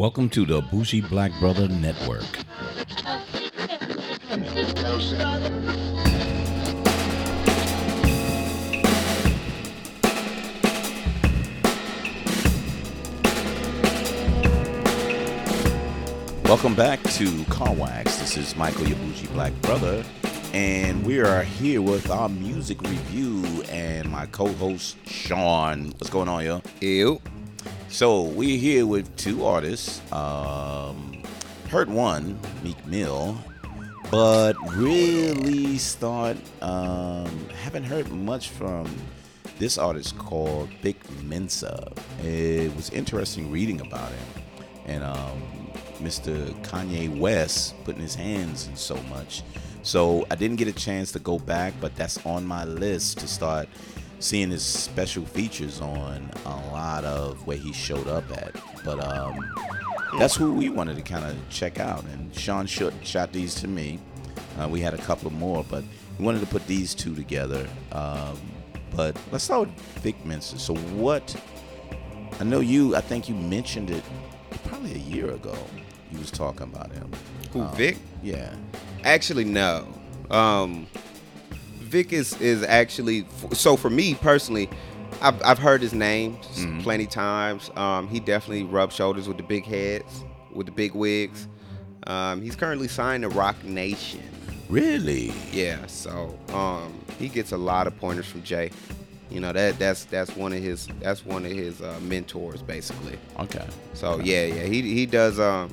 Welcome to the Bougie Black Brother Network. Welcome back to Car Wax. This is Michael, your bougie black brother, and we are here with our music review and my co-host Sean. What's going on, yo? Ew. So we're here with two artists. Um, heard one, Meek Mill, but really start um, haven't heard much from this artist called Vic Mensa. It was interesting reading about him and um, Mr. Kanye West putting his hands in so much. So I didn't get a chance to go back, but that's on my list to start seeing his special features on a lot of where he showed up at. But um, that's who we wanted to kind of check out. And Sean shot, shot these to me. Uh, we had a couple more, but we wanted to put these two together. Um, but let's start with Vic Mensa. So what? I know you. I think you mentioned it probably a year ago. You was talking about him. Who, Um, Vic? Yeah. Actually, no. Um, Vic is is actually so for me personally. I've, I've heard his name Mhm. plenty times. Um, he definitely rubs shoulders with the big heads, with the big wigs. Um, he's currently signed to Roc Nation. Really? Yeah, so um, he gets a lot of pointers from Jay. You know that that's that's one of his that's one of his uh, mentors basically. Okay. So yeah, yeah, he he does. Um,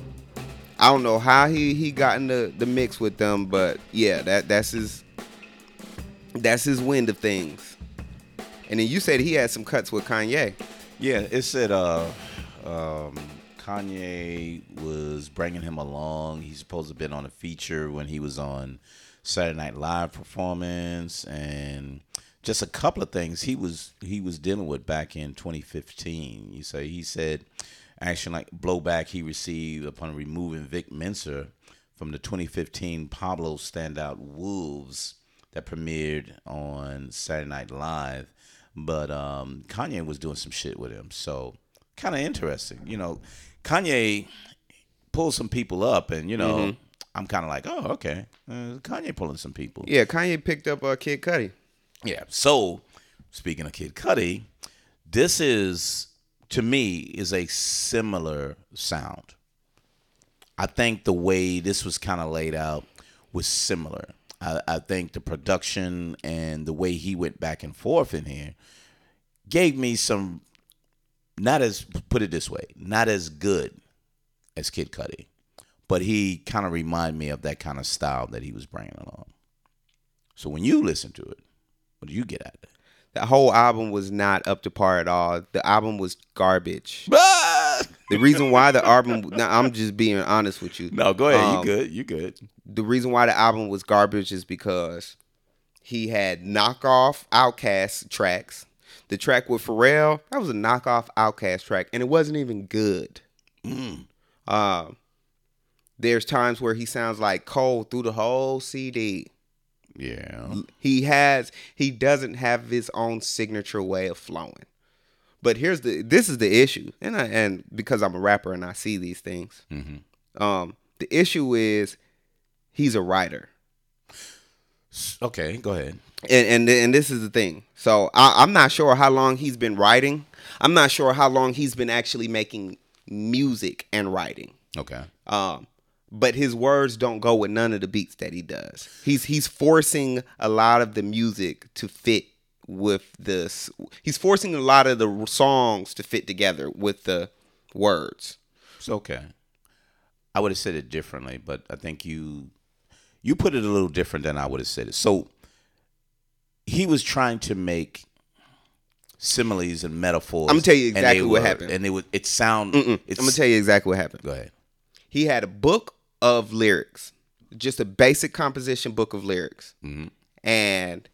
I don't know how he he got in the, the mix with them, but yeah, that that's his that's his wind of things. And then you said he had some cuts with Kanye. Yeah, it said uh, um, Kanye was bringing him along. He's supposed to have been on a feature when he was on Saturday Night Live performance, and just a couple of things he was he was dealing with back in 2015. You say he said action like blowback he received upon removing Vic Mensa from the 2015 Pablo standout Wolves that premiered on Saturday Night Live. But um, Kanye was doing some shit with him, so kind of interesting. You know, Kanye pulled some people up, and you know, I'm kind of like, oh, okay, uh, Kanye pulling some people. Yeah, Kanye picked up uh, Kid Cudi. Yeah. So, speaking of Kid Cudi, this is to me is a similar sound. I think the way this was kind of laid out was similar. I, I think the production and the way he went back and forth in here gave me some, not as put it this way, not as good as Kid Cudi, but he kind of reminded me of that kind of style that he was bringing along. So when you listen to it, what do you get out of it? The whole album was not up to par at all. The album was garbage. The reason why the album, now I'm just being honest with you. no, go ahead. Um, you good. You good. the reason why the album was garbage is because he had knockoff OutKast tracks. The track with Pharrell, that was a knockoff OutKast track, and it wasn't even good. Um, there's times where he sounds like Cole through the whole CD. Yeah. He has, he doesn't have his own signature way of flowing. But here's the, this is the issue, and I, and because I'm a rapper and I see these things, Mm-hmm. um, the issue is he's a writer. Okay, go ahead. and and and this is the thing. So I, I'm not sure how long he's been writing. I'm not sure how long he's been actually making music and writing. Okay. Um, but his words don't go with none of the beats that he does. He's he's forcing a lot of the music to fit with this. He's forcing a lot of the songs to fit together with the words. It's okay. I would have said it differently, but I think you you put it a little different than I would have said it. So he was trying to make similes and metaphors. I'm gonna tell you exactly what were- happened. And it would it sound it's I'm gonna tell you exactly what happened. Go ahead. He had a book of lyrics, just a basic composition book of lyrics. Mhm. and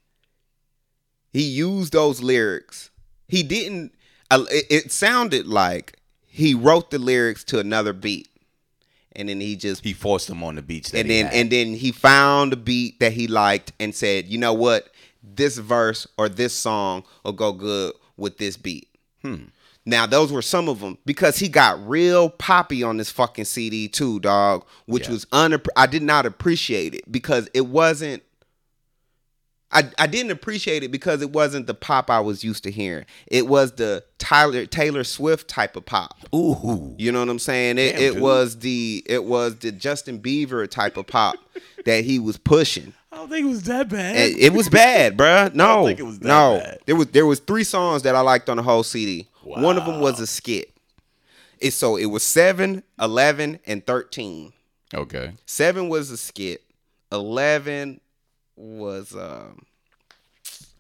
he used those lyrics. He didn't. Uh, it, sounded like he wrote the lyrics to another beat, and then he just He forced them on the beats that and he then and then he found a beat that he liked and said, you know what, this verse or this song will go good with this beat. Hmm. Now those were some of them because he got real poppy on this fucking CD too, dog, which Yeah. was un I did not appreciate it because it wasn't I, I didn't appreciate it because it wasn't the pop I was used to hearing. It was the Tyler Taylor Swift type of pop. Ooh. You know what I'm saying? It, Damn, it dude. was the it was the Justin Bieber type of pop that he was pushing. I don't think it was that bad. And it was bad, bruh. No, think it was that no. bad. There was there was three songs that I liked on the whole CD. One of them was a skit. It so it was 7, 11, and 13. okay. 7 was a skit. 11 was um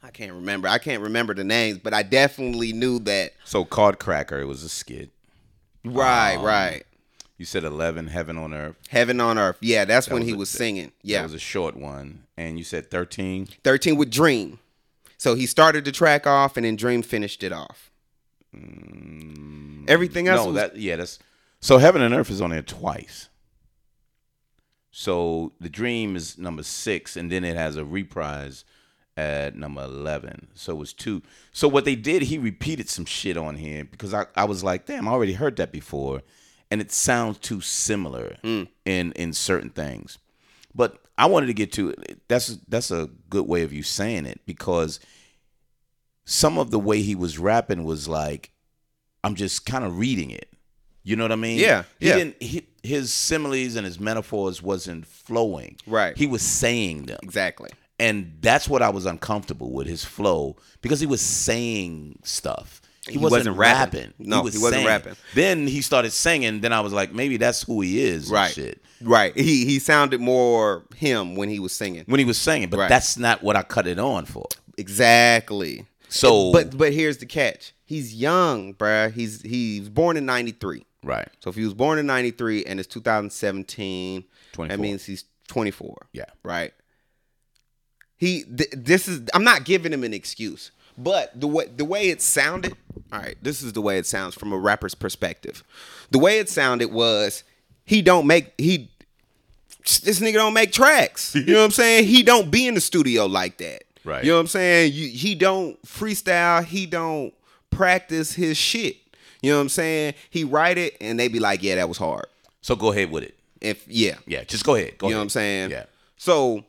I can't remember. I can't remember the names, but I definitely knew that. So Card Cracker, it was a skit. Right, Um, right. You said 11, Heaven on Earth. Heaven on Earth. Yeah, that's when was he a- was singing. Yeah, it was a short one. And you said 13. 13 with Dream. So he started the track off and then Dream finished it off. Everything else Mm, no, was that yeah, that's so Heaven and Earth is on there twice. So the Dream is number six, and then it has a reprise at number eleven. So it was two. So what they did, he repeated some shit on here because I, I was like, damn, I already heard that before, and it sounds too similar mm. in in certain things. But I wanted to get to it. that's that's a good way of you saying it because some of the way he was rapping was like I'm just kind of reading it. You know what I mean? Yeah, He yeah. didn't. He, his similes and his metaphors wasn't flowing. Right. He was saying them, exactly. and that's what I was uncomfortable with his flow because he was saying stuff. He, He wasn't, wasn't rapping. rapping. No, was he wasn't saying. rapping. Then he started singing. Then I was like, maybe that's who he is. Right. Shit. Right. He he sounded more him when he was singing. When he was singing, but Right. that's not what I cut it on for. Exactly. So- but but here's the catch. He's young, bruh. He's he's born in 93. Right. So if he was born in 93 and it's 2017, that means he's 24. Yeah. Right. He th- this is I'm not giving him an excuse. But the way the way it sounded, all right, this is the way it sounds from a rapper's perspective. The way it sounded was he don't make he this nigga don't make tracks. You know what I'm saying? He don't be in the studio like that. Right. You know what I'm saying? You, he don't freestyle. He don't practice his shit. You know what I'm saying? He write it and they be like, yeah, that was hard. So go ahead with it. If yeah, Yeah. Just go ahead. Go you know ahead. what I'm saying? Yeah. So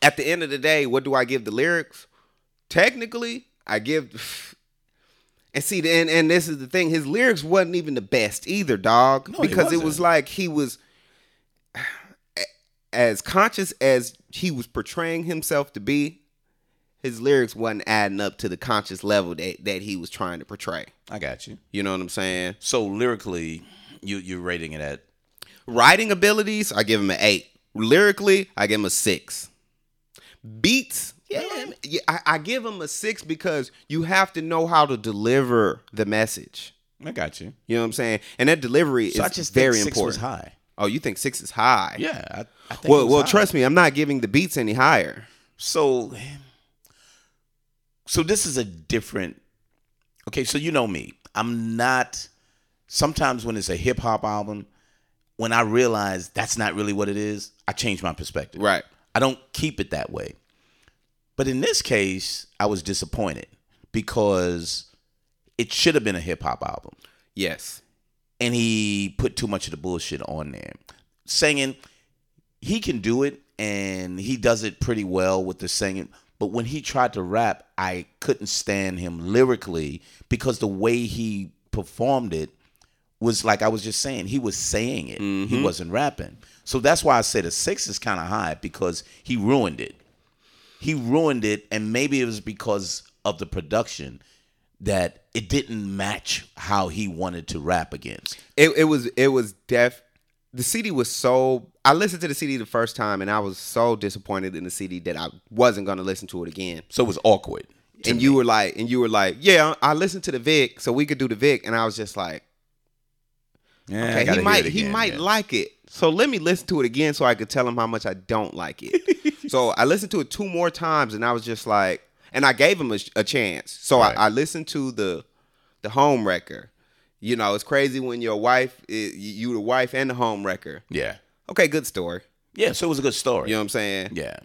at the end of the day, what do I give the lyrics? Technically, I give and see and and this is the thing, his lyrics wasn't even the best either, dog. No, because it was like he was as conscious as he was portraying himself to be, his lyrics wasn't adding up to the conscious level that, that he was trying to portray. I got you. You know what I'm saying? So lyrically, you you're rating it at Writing abilities, I give him an eight. Lyrically, I give him a six. Beats, yeah, yeah I, I give him a six because you have to know how to deliver the message. I got you. You know what I'm saying? And that delivery So is I just very six important. was high. Oh, you think six is high? Yeah, I, I Well, well, high. trust me, I'm not giving the beats any higher. So, so this is a different. Okay, so you know me. I'm not. Sometimes when it's a hip hop album, when I realize that's not really what it is, I change my perspective. Right. I don't keep it that way. But in this case, I was disappointed because it should have been a hip hop album. Yes. and he put too much of the bullshit on there. Singing, he can do it and he does it pretty well with the singing. But when he tried to rap, I couldn't stand him lyrically because the way he performed it was like I was just saying, he was saying it. He mm-hmm. wasn't rapping. So that's why I said a six is kind of high because he ruined it. He ruined it, and maybe it was because of the production that it didn't match how he wanted to rap against. It it was it was def the CD was so I listened to the CD the first time and I was so disappointed in the CD that I wasn't gonna listen to it again. So it was awkward. and me. you were like and you were like, Yeah, I listened to the Vic, so we could do the Vic and I was just like, Yeah, Okay, he might it he might yeah. like it. So let me listen to it again so I could tell him how much I don't like it. so I listened to it two more times and I was just like and I gave him a, a chance. So Right. I, I listened to the the home wrecker. You know, it's crazy when your wife is, you the wife and the home wrecker. Yeah. Okay, good story. Yeah, so it was a good story. You know what I'm saying? Yeah.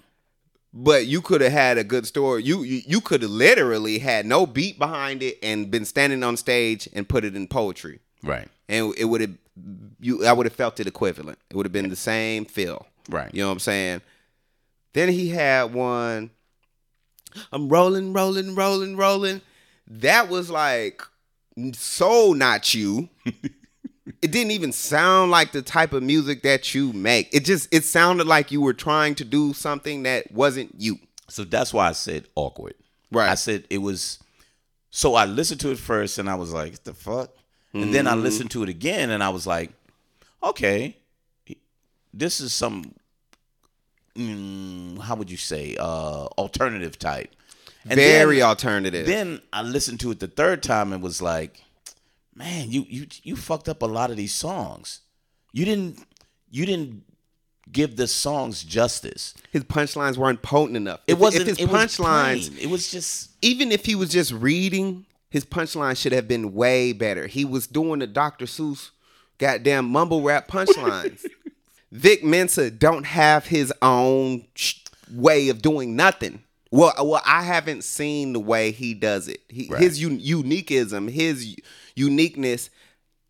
but you could have had a good story. You you, you could have literally had no beat behind it and been standing on stage and put it in poetry, Right. and it would have you. I would have felt it equivalent. It would have been the same feel. Right. You know what I'm saying? Then he had one. I'm rolling, rolling, rolling, rolling. That was like so not you. it didn't even sound like the type of music that you make. It just it sounded like you were trying to do something that wasn't you. So that's why I said awkward. Right. I said it was. So I listened to it first, and I was like, "What the fuck?" And then I Mm-hmm. listened to it again, and I was like, "Okay, this is some. Mm, how would you say? Uh, alternative type." And Very then, alternative. Then I listened to it the third time and was like, "Man, you you you fucked up a lot of these songs. You didn't you didn't give the songs justice. his punchlines weren't potent enough. It If- wasn't. if his it was punchlines. It was just." even if he was just reading, his punchline should have been way better. He was doing the Dr. Seuss goddamn mumble rap punchlines. Vic Mensa don't have his own sh- way of doing nothing. Well, well, I haven't seen the way he does it. He, Right. His un- uniqueism, his uniqueness,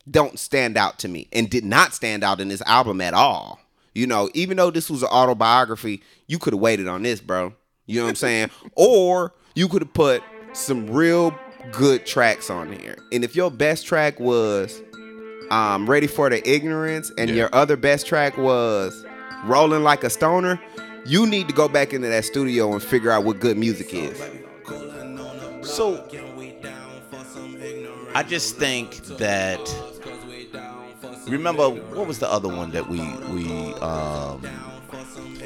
don't stand out to me, and did not stand out in this album at all. You know, even though this was an autobiography, you could have waited on this, bro. You know what I'm saying? or you could have put some real good tracks on here. And if your best track was um, Ready for the Ignorance and Yeah. your other best track was Rolling Like a Stoner, you need to go back into that studio and figure out what good music is. So I just think that remember what was the other one that we we um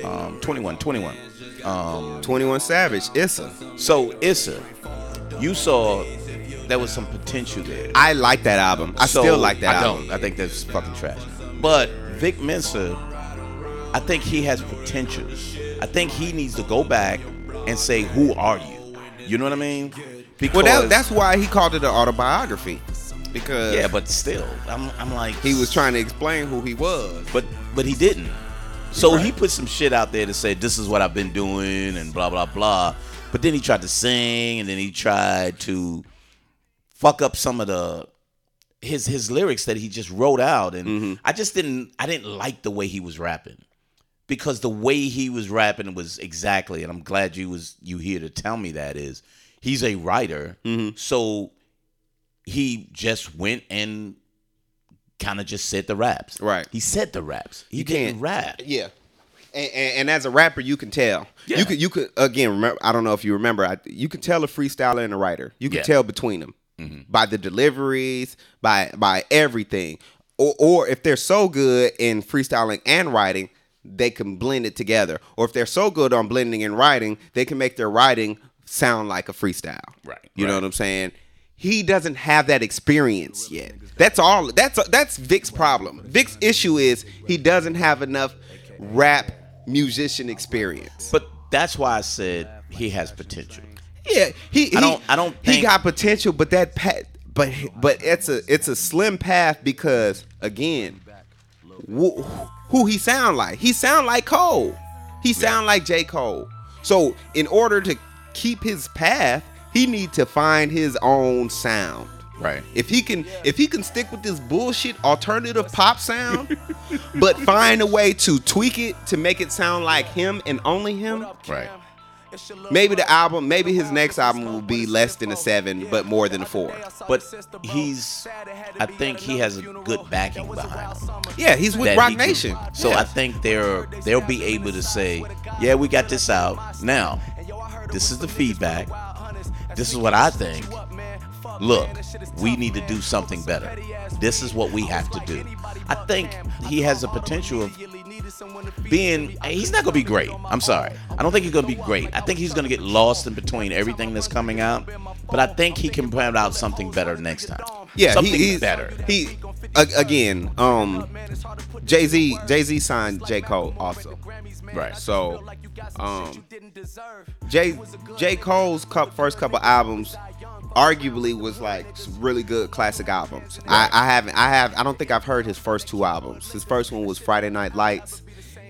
um 21 21 um 21 Savage, Issa. so Issa you saw there was some potential there I like that album. I So, still like that I album. don't I think that's fucking trash but Vic Mensa I think he has potentials I think he needs to go back and say who are you you know what I mean because Well, that, that's why he called it an autobiography. Because Yeah, but still, I'm, I'm like he was trying to explain who he was. but but he didn't. So he put some shit out there to say this is what I've been doing and blah blah blah. But then he tried to sing and then he tried to fuck up some of the his his lyrics that he just wrote out and mm-hmm. I just didn't I didn't like the way he was rapping. Because the way he was rapping was exactly and I'm glad you was you here to tell me that is he's a writer. Mm-hmm. So he just went and kind of just said the raps. Right. He said the raps. He You didn't can't- rap. Yeah. And, and, and as a rapper, you can tell. Yeah. You could you could again. Remember, I don't know if you remember. I, you can tell a freestyler and a writer. You can Yeah. tell between them mm-hmm. by the deliveries, by by everything. Or or if they're so good in freestyling and writing, they can blend it together. Or if they're so good on blending and writing, they can make their writing sound like a freestyle. Right, You know what I'm saying? He doesn't have that experience yet. That's all. That's that's Vic's problem. Vic's issue is he doesn't have enough rap musician experience. But that's why I said he has potential. Yeah, he. he I don't- I don't He got potential, but that path, but but it's a it's a slim path because again, wh- who he sound like? He sound like Cole. He sound like J Cole. So in order to keep his path, he need to find his own sound. Right. If he can, if he can stick with this bullshit alternative pop sound, but find a way to tweak it to make it sound like him and only him, Right. Maybe the album, maybe his next album will be less than a seven, but more than a four. But he's I think he has a good backing behind him. Yeah, he's with Roc he can- Nation. So Yeah. I think they're they'll be able to say, yeah, we got this out. Now, this is the feedback. This is what I think. Look, we need to do something better. This is what we have to do. I think he has the potential of being he's not gonna be great. I'm sorry. I don't think he's gonna be great. I think he's gonna get lost in between everything that's coming out. But I think he can put out something better next time. yeah, something he, he's better. He again, um, Jay Z, Jay Z signed J Cole also. Right. So, um, J J Cole's cou- first couple albums, arguably was like really good classic albums. I, I haven't, I have, I don't think I've heard his first two albums. His first one was Friday Night Lights,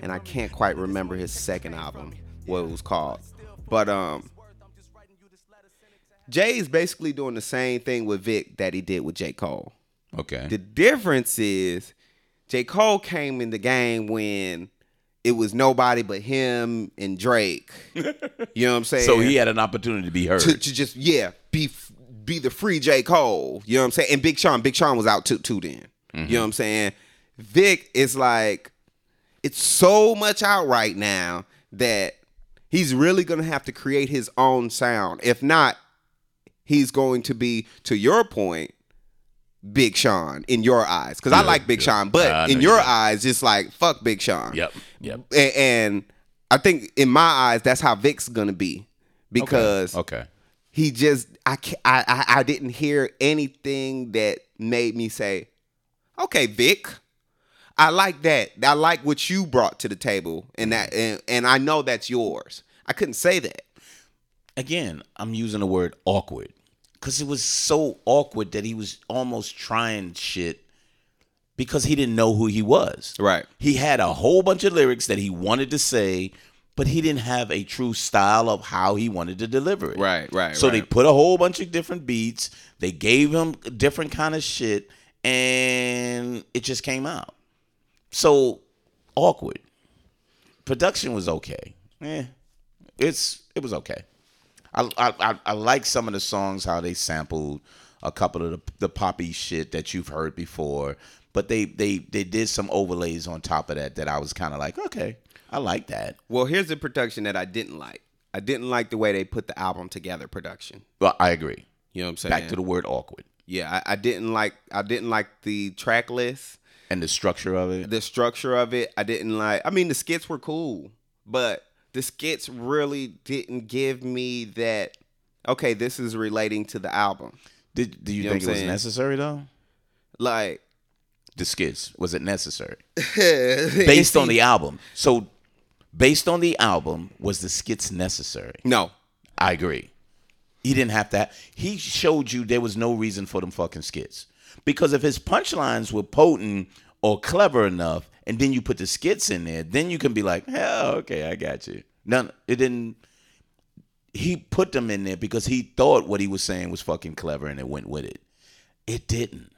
and I can't quite remember his second album. what it was called. But um, Jay's basically doing the same thing with Vic that he did with J Cole. Okay. The difference is J. Cole came in the game when it was nobody but him and Drake. You know what I'm saying? so he had an opportunity to be heard. to, to just yeah be be the free J. Cole. You know what I'm saying? And Big Sean, Big Sean was out too too then. You know what I'm saying? Vic is like it's so much out right now that he's really gonna have to create his own sound. If not, he's going to be to your point. Big Sean in your eyes, because I like Big good. Sean, but know in your do. eyes, it's like fuck Big Sean. Yep. Yep. A- and I think in my eyes, that's how Vic's gonna be because okay. he just I I I didn't hear anything that made me say, okay, Vic, I like that. I like what you brought to the table, and that and, and I know that's yours. I couldn't say that. Again, I'm using the word awkward because it was so awkward that he was almost trying shit because he didn't know who he was. Right. He had a whole bunch of lyrics that he wanted to say, but he didn't have a true style of how he wanted to deliver it. Right, right, So they put a whole bunch of different beats. They gave him different kind of shit, and it just came out. So awkward. Production was okay. Eh, it's it was okay. I I I, I like some of the songs how they sampled a couple of the, the poppy shit that you've heard before, but they they they did some overlays on top of that that I was kind of like, okay, I like that. Well, here's the production that I didn't like. I didn't like the way they put the album together. Production. Well, I agree. You know what I'm saying? Back to the word awkward yeah. I, I didn't like. I didn't like the track list. And the structure of it. the structure of it i didn't like i mean the skits were cool but the skits really didn't give me that okay this is relating to the album Did do you, You think it was necessary though? like The skits was it necessary based based on the album? So based on the album, was the skits necessary? no I agree. He didn't have to. He showed you there was no reason for them fucking skits. Because if his punchlines were potent or clever enough, and then you put the skits in there, then you can be like, hell, okay, I got you. No, It didn't. He put them in there because he thought what he was saying was fucking clever, and it went with it. It didn't.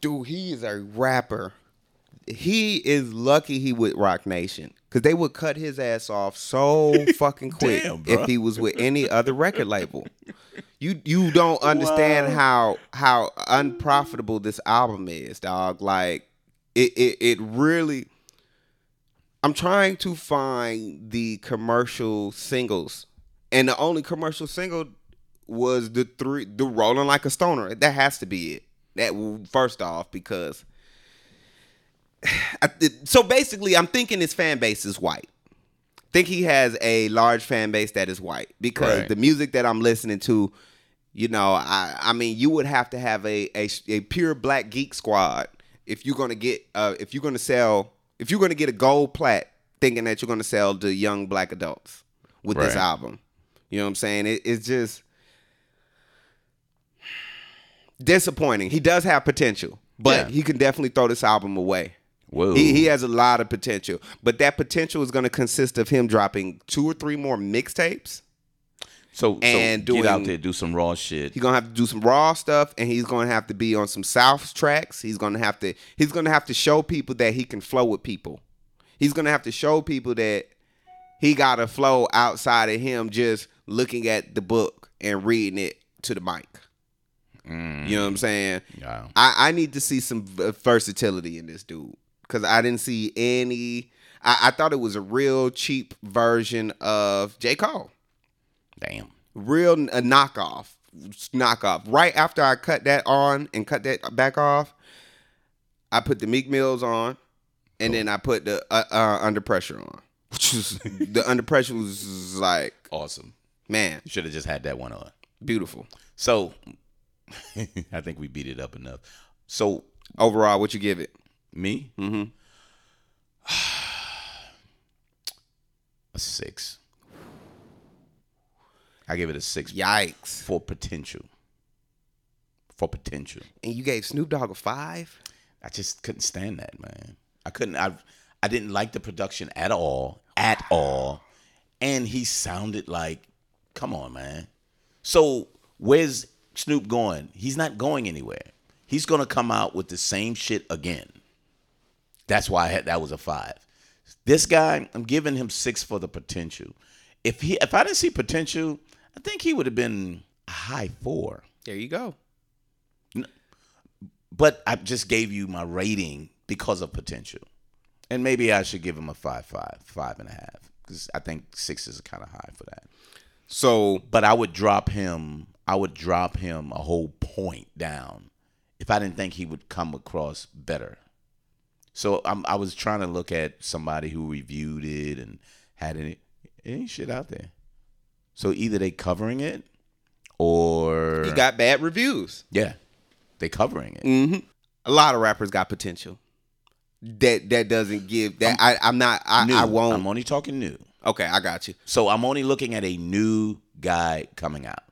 dude he is a rapper he is lucky he with Roc Nation because they would cut his ass off so fucking quick Damn, if he was with any other record label you you don't understand how how unprofitable this album is dog like it, it it really i'm trying to find the commercial singles. And the only commercial single was the three the rolling like a stoner. That has to be it. That first off because I, so basically i'm thinking his fan base is white. Think he has a large fan base that is white. Because Right. the music that i'm listening to you know i i mean you would have to have a a, a pure black geek squad if you're gonna get uh if you're gonna sell if you're gonna get a gold plat thinking that you're gonna sell to young black adults with this album you know what i'm saying it, it's just disappointing he does have potential but Yeah. he can definitely throw this album away Whoa. he, he has a lot of potential, but that potential is going to consist of him dropping two or three more mixtapes. So, and so get out there, do some raw shit. He's going to have to do some raw stuff, and he's going to have to be on some South tracks. He's going to have to he's to have to show people that he can flow with people. He's going to have to show people that he got a flow outside of him just looking at the book and reading it to the mic. You know what I'm saying? Mm, yeah. I, I need to see some versatility in this dude because I didn't see any. I, I thought it was a real cheap version of J. Cole, Damn. real a knockoff, knockoff. Right after I cut that on and cut that back off, I put the Meek Mills on, and then I put the uh, uh, Under Pressure on. The Under Pressure was like, Awesome. man, You should have just had that one on. beautiful. So, I think we beat it up enough. So, Overall, what you give it? me, Mm-hmm. a six. I gave it a six Yikes! for potential. For potential. And you gave Snoop Dogg a five. I just couldn't stand that, man. I couldn't. I I didn't like the production at all, at all. and he sounded like, come on, man. So where's Snoop going? He's not going anywhere. He's gonna come out with the same shit again. That's why I had that was a five. This guy, I'm giving him six for the potential. If he if I didn't see potential, I think he would have been a high four. There you go. But I just gave you my rating because of potential. And maybe I should give him a five, five, five and a half. Because I think six is kind of high for that. So But I would drop him. I would drop him a whole point down if I didn't think he would come across better. So I'm, I was trying to look at somebody who reviewed it and had any any shit out there. So either they covering it or he got bad reviews. yeah, they covering it. hmm A lot of rappers got potential. That that doesn't give that. I, I'm not. I, New. I won't. I'm only talking new. okay, I got you. So I'm only looking at a new guy coming out.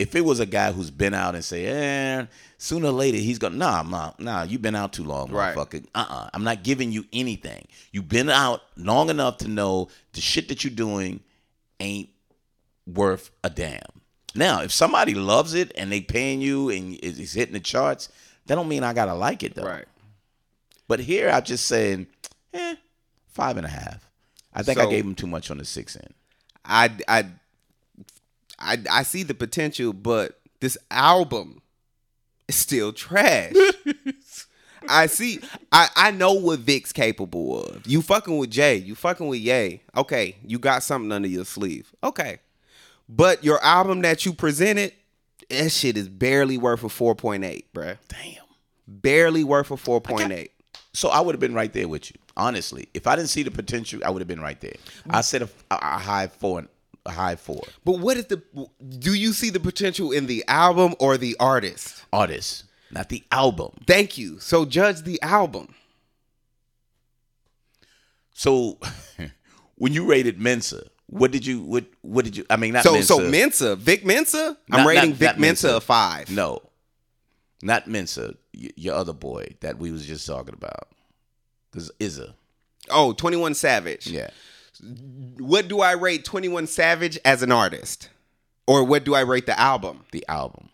If it was a guy who's been out and say, eh, sooner or later he's gonna nah, nah, nah, you've been out too long, Right. motherfucker. Uh-uh. I'm not giving you anything. You've been out long enough to know the shit that you're doing ain't worth a damn. Now, if somebody loves it and they paying you and it's hitting the charts, that don't mean I gotta like it though. Right. But here I'm just saying, eh, five and a half. I think I gave him too much on the six end. I I I I see the potential, but this album is still trash. I see. I I know what Vic's capable of. You fucking with Jay. You fucking with Ye. Okay, you got something under your sleeve. Okay, but your album that you presented, that shit is barely worth a four point eight, bruh. Damn. Barely worth a four point eight. So I would have been right there with you. Honestly, if I didn't see the potential, I would have been right there. I said a, a, a high four, a high four. But what is the? Do you see the potential in the album or the artist? Artist, not the album. Thank you. So judge the album. So when you rated Mensa, what did you what what did you? I mean, not So Mensa. so Mensa, Vic Mensa. I'm Not- rating not- Vic not Mensa, Mensa. a five. No, not Mensa. y- Your other boy that we was just talking about. This Issa. Oh, 21 Savage. Yeah. What do I rate 21 Savage as an artist? Or what do I rate the album? The album.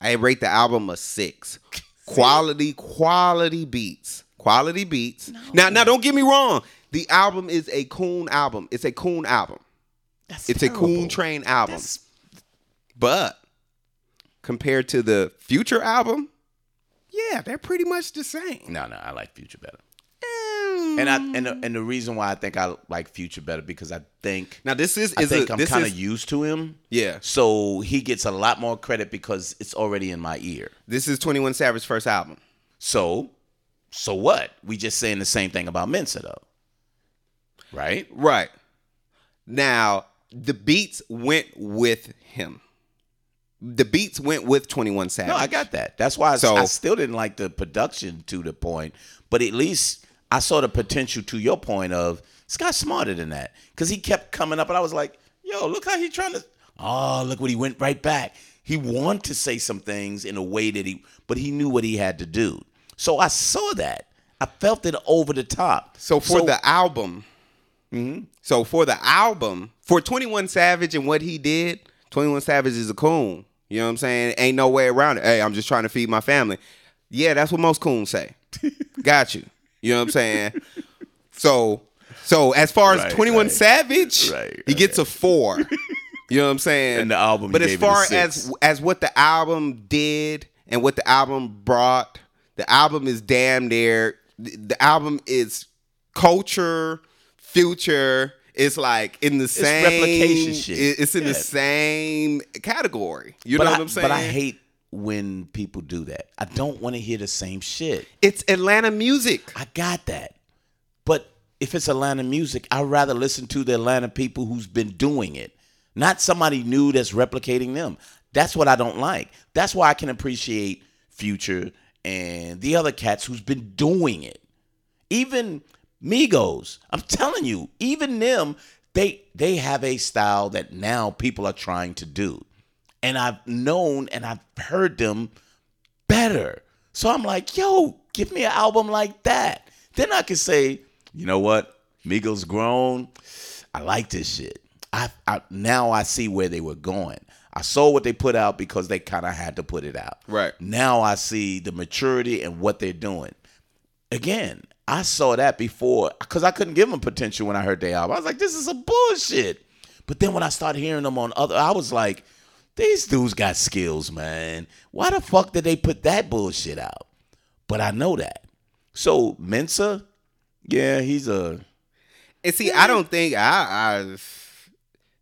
I rate the album a six. Quality, quality beats. Quality beats. Now, now don't get me wrong. The album is a coon album. It's a coon album. That's It's a coon train album. But compared to the future album, yeah, they're pretty much the same. No, no, I like Future better. Mm. And I and the, and the reason why I think I like Future better because I think Now this is I is think a, I'm kind of is used to him. yeah. So he gets a lot more credit because it's already in my ear. This is Twenty One Savage's first album. So, so what? We just saying the same thing about Mensa though, right? Right. Now the beats went with him. The beats went with Twenty One Savage. No, I got that. That's why I, So- I still didn't like the production to the point, but at least I saw the potential to your point of guy's smarter than that because he kept coming up and I was like, yo, look how he trying to. Oh, look what he went right back. He wanted to say some things in a way that he, but he knew what he had to do. So I saw that. I felt it over the top. So for the album, Mm-hmm. so for the album, for 21 Savage and what he did, 21 Savage is a coon. You know what I'm saying? Ain't no way around it. Hey, I'm just trying to feed my family. Yeah, that's what most coons say. Got you. You know what I'm saying? So, so as far as Right, 21 right. Savage, Right, he gets a four. You know what I'm saying? And the album, But as gave it a far as as what the album did and what the album brought, the album is damn near. The album is culture, future. It's like in the same replication shit. It's in the same category. You but know I, what I'm saying? But I hate when people do that. I don't want to hear the same shit. it's Atlanta music. I got that. But if it's Atlanta music, I'd rather listen to the Atlanta people who's been doing it, not somebody new that's replicating them. That's what I don't like. That's why I can appreciate Future and the other cats who's been doing it. Even Migos, I'm telling you, even them, they they have a style that now people are trying to do. And I've known and I've heard them better. So I'm like, yo, give me an album like that. Then I can say, you know what? Migos grown. I like this shit. I, I now I see where they were going. I saw what they put out because they kind of had to put it out. Right. Now I see the maturity and what they're doing. Again, I saw that before because I couldn't give them potential when I heard their album. I was like, this is a bullshit. But then when I started hearing them on other, I was like, these dudes got skills, man. Why the fuck did they put that bullshit out? But I know that. So Mensa, yeah, he's a And see, I don't think I, I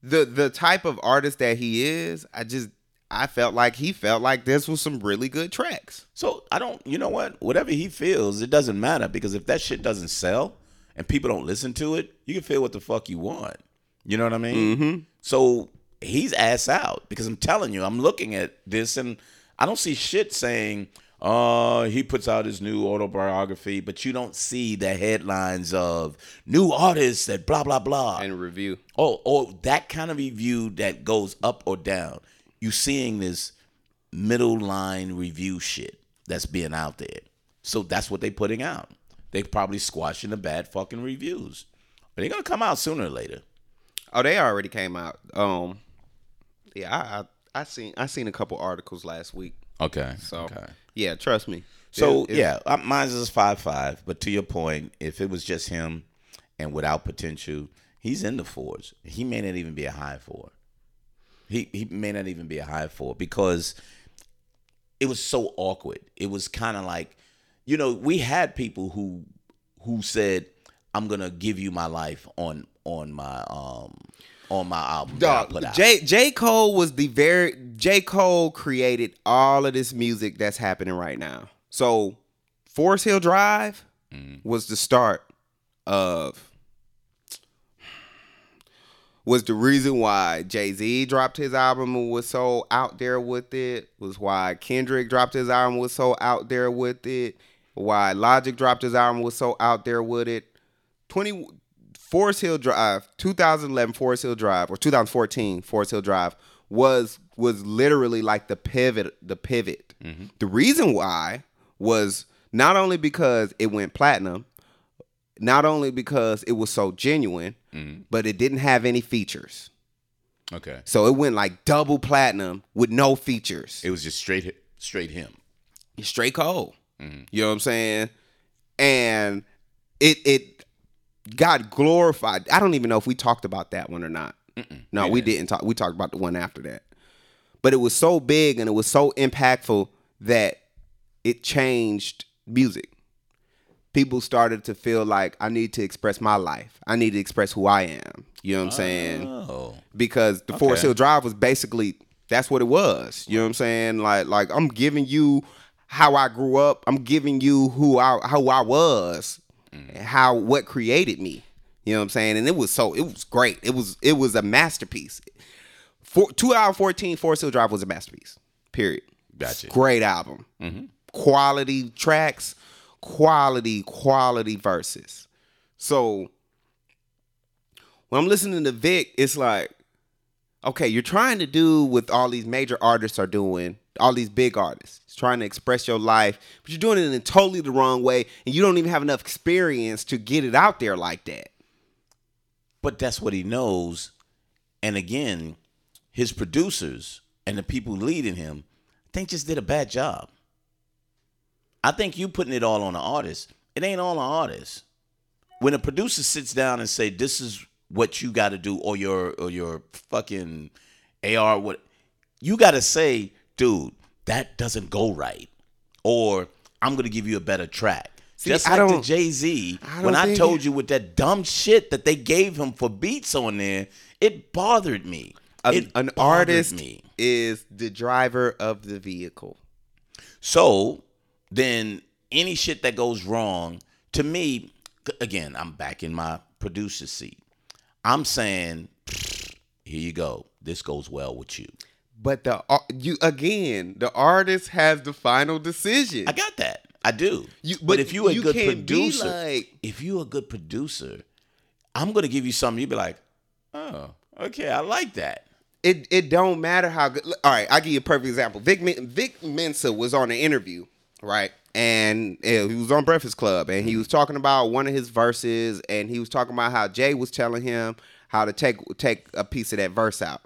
the the type of artist that he is, I just I felt like he felt like this was some really good tracks. So I don't, you know what? Whatever he feels, it doesn't matter because if that shit doesn't sell and people don't listen to it, you can feel what the fuck you want. You know what I mean? Mm-hmm. So he's ass out because I'm telling you, I'm looking at this and I don't see shit saying, uh, he puts out his new autobiography, but you don't see the headlines of new artists that blah blah blah. And review. Oh, or that kind of review that goes up or down. You seeing this middle line review shit that's being out there. So that's what they're putting out. They probably squashing the bad fucking reviews. But they're gonna come out sooner or later. Oh, they already came out. Um, yeah, I I, I seen I seen a couple articles last week. Okay. So okay. yeah, trust me. So It- yeah, uh, mine's is five five. But to your point, if it was just him and without potential, he's in the fours. He may not even be a high four. He he may not even be a high four because it was so awkward. It was kind of like, you know, we had people who who said, "I'm gonna give you my life on on my um on my album Dog, put out." J J Cole was the very J Cole created all of this music that's happening right now. So Forest Hill Drive was the start of was the reason why Jay Z dropped his album and was so out there with it. Was why Kendrick dropped his album and was so out there with it. Why Logic dropped his album and was so out there with it. Twenty Forest Hill Drive, uh, 2011 Forest Hill Drive or 2014 Forest Hill Drive was was literally like the pivot. The pivot. Mm-hmm. The reason why was not only because it went platinum, not only because it was so genuine, Mm-hmm. but it didn't have any features. okay, So it went like double platinum with no features. it was just straight straight him. Straight cold. Mm-hmm. You know what I'm saying? And it it got glorified. I don't even know if we talked about that one or not. No, we didn't talk. We talked about the one after that. But it was so big and it was so impactful that it changed music. People started to feel like I need to express my life. I need to express who I am. You know what I'm saying? Oh, because the Forest Okay. Hill Drive was basically that's what it was. You know what I'm saying? Like like I'm giving you how I grew up. I'm giving you who I who I was, mm. and how what created me. You know what I'm saying? And it was so it was great. It was it was a masterpiece. For, 2014 Forest Hill Drive was a masterpiece. Period. Gotcha. Great album. Mm-hmm. Quality tracks, quality quality verses. So when I'm listening to Vic, it's like, okay, you're trying to do what all these major artists are doing, all these big artists, It's trying to express your life, but you're doing it in a totally the wrong way, and you don't even have enough experience to get it out there like that. but that's what he knows. And again, his producers and the people leading him, I think just did a bad job. I think you putting it all on the artist. It ain't all on artist. When a producer sits down and say, "This is what you got to do," or your or your fucking AR, what you got to say, dude, that doesn't go right, or I'm gonna give you a better track. Just I like the Jay Z, when I told it- you with that dumb shit that they gave him for beats on there, it bothered me. An, it an artist me. is the driver of the vehicle. So then any shit that goes wrong, to me, again, I'm back in my producer seat. I'm saying, here you go. This goes well with you. But the uh, you again, the artist has the final decision. I got that. I do. You- but, but if you're a you good producer, like- if you're a good producer, I'm gonna give you something. You'd be like, oh, okay, I like that. it it don't matter how good. All right, I'll give you a perfect example. Vic Vic Mensa was on an interview, right? and uh, he was on Breakfast Club, and he was talking about one of his verses, and he was talking about how Jay was telling him how to take take a piece of that verse out.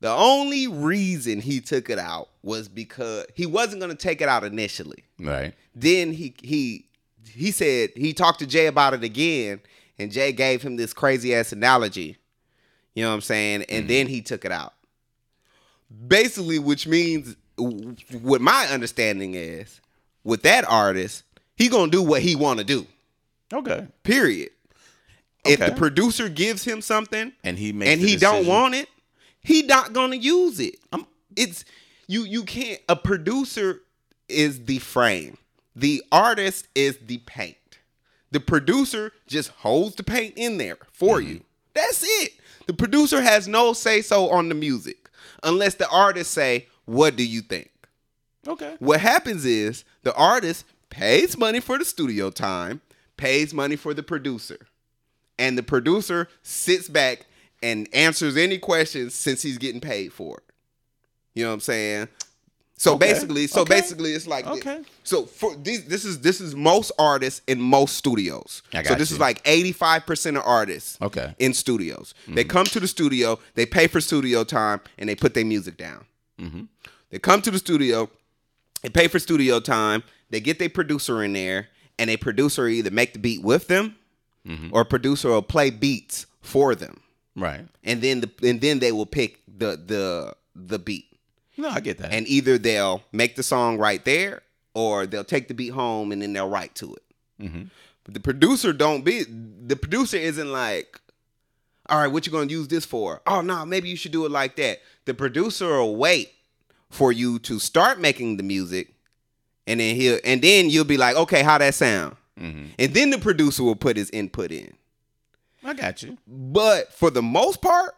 The only reason he took it out was because he wasn't going to take it out initially. Right. Then he he he said he talked to Jay about it again, and Jay gave him this crazy ass analogy. You know what I'm saying? And then he took it out. Basically, which means what my understanding is with that artist, he gonna do what he want to do. Okay. Period. If the producer gives him something And he makes and he don't want it, he not gonna use it. I'm, it's you. You can't. A producer is the frame. The artist is the paint. The producer just holds the paint in there for Mm-hmm. you. That's it. The producer has no say so on the music unless the artist say, "What do you think?" Okay. What happens is the artist pays money for the studio time, pays money for the producer, and the producer sits back and answers any questions since he's getting paid for it. You know what I'm saying? So Okay. basically, so Okay. basically, it's like this. Okay. So for these, this is this is most artists in most studios. I got so this you. is like 85 percent of artists. Okay. In studios, Mm-hmm. they come to the studio, they pay for studio time, and they put their music down. Mm-hmm. They come to the studio, they pay for studio time, they get their producer in there, and a producer either make the beat with them, Mm-hmm. or a producer will play beats for them, Right. and then the and then they will pick the the the beat, No, I get that. and either they'll make the song right there, or they'll take the beat home and then they'll write to it. Mhm. But the producer don't be the producer isn't like, all right, what you gonna use this for? Oh no, maybe you should do it like that. The producer will wait for you to start making the music, and then he'll and then you'll be like, okay, how that sound? Mhm. And then the producer will put his input in. I got you. But for the most part,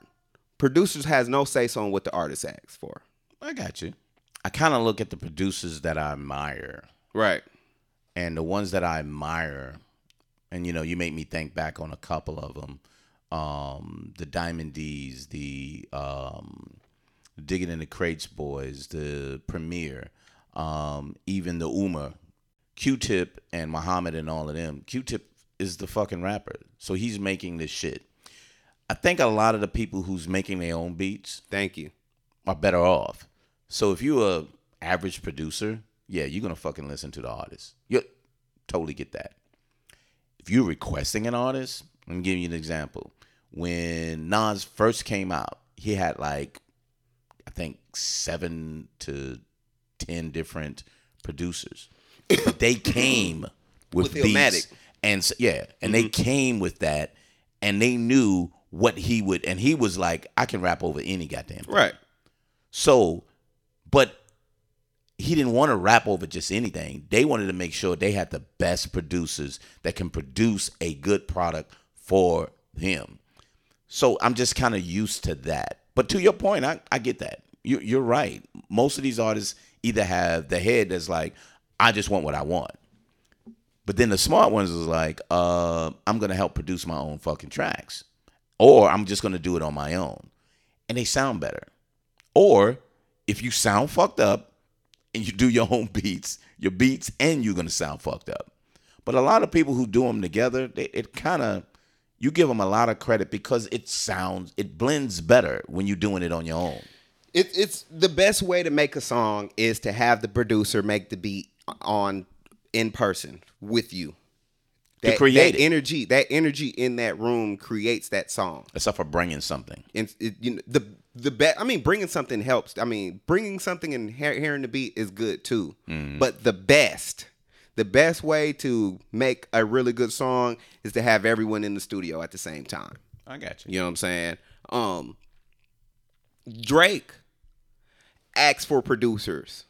producers has no say so on what the artist asks for. I got you. I kind of look at the producers that I admire Right. and the ones that I admire, and you know, you make me think back on a couple of them. Um, the Diamond D's, the um, Digging in the Crates boys, the Premier, um, even the Ummah, Q-Tip and Muhammad and all of them. Q-Tip is the fucking rapper, so he's making this shit. I think a lot of the people who's making their own beats Thank you. are better off. So if you're a average producer, yeah, you're gonna fucking listen to the artist. You totally get that. If you're requesting an artist, let me give you an example. When Nas first came out, he had like seven to ten different producers. But they came with, With beats and yeah, and they mm-hmm. came with that, and they knew what he would, and he was like, I can rap over any goddamn thing. Right. So, but he didn't want to rap over just anything. They wanted to make sure they had the best producers that can produce a good product for him. So I'm just kind of used to that. But to your point, I, I get that. You, you're right. Most of these artists either have the head that's like, I just want what I want. But then the smart ones is like, uh, I'm gonna help produce my own fucking tracks, or I'm just gonna do it on my own, and they sound better. Or if you sound fucked up and you do your own beats, your beats, and you're gonna sound fucked up. But a lot of people who do them together, they, it kind of you give them a lot of credit because it sounds it blends better when you're doing it on your own. It, it's the best way to make a song is to have the producer make the beat on in person with you. To create that energy, that energy in that room creates that song. Except for bringing something. And it, you know, the the best. I mean, bringing something helps. I mean, bringing something and hear, hearing the beat is good too. Mm. But the best, the best way to make a really good song is to have everyone in the studio at the same time. I got you. You know what I'm saying? Um Drake asks for producers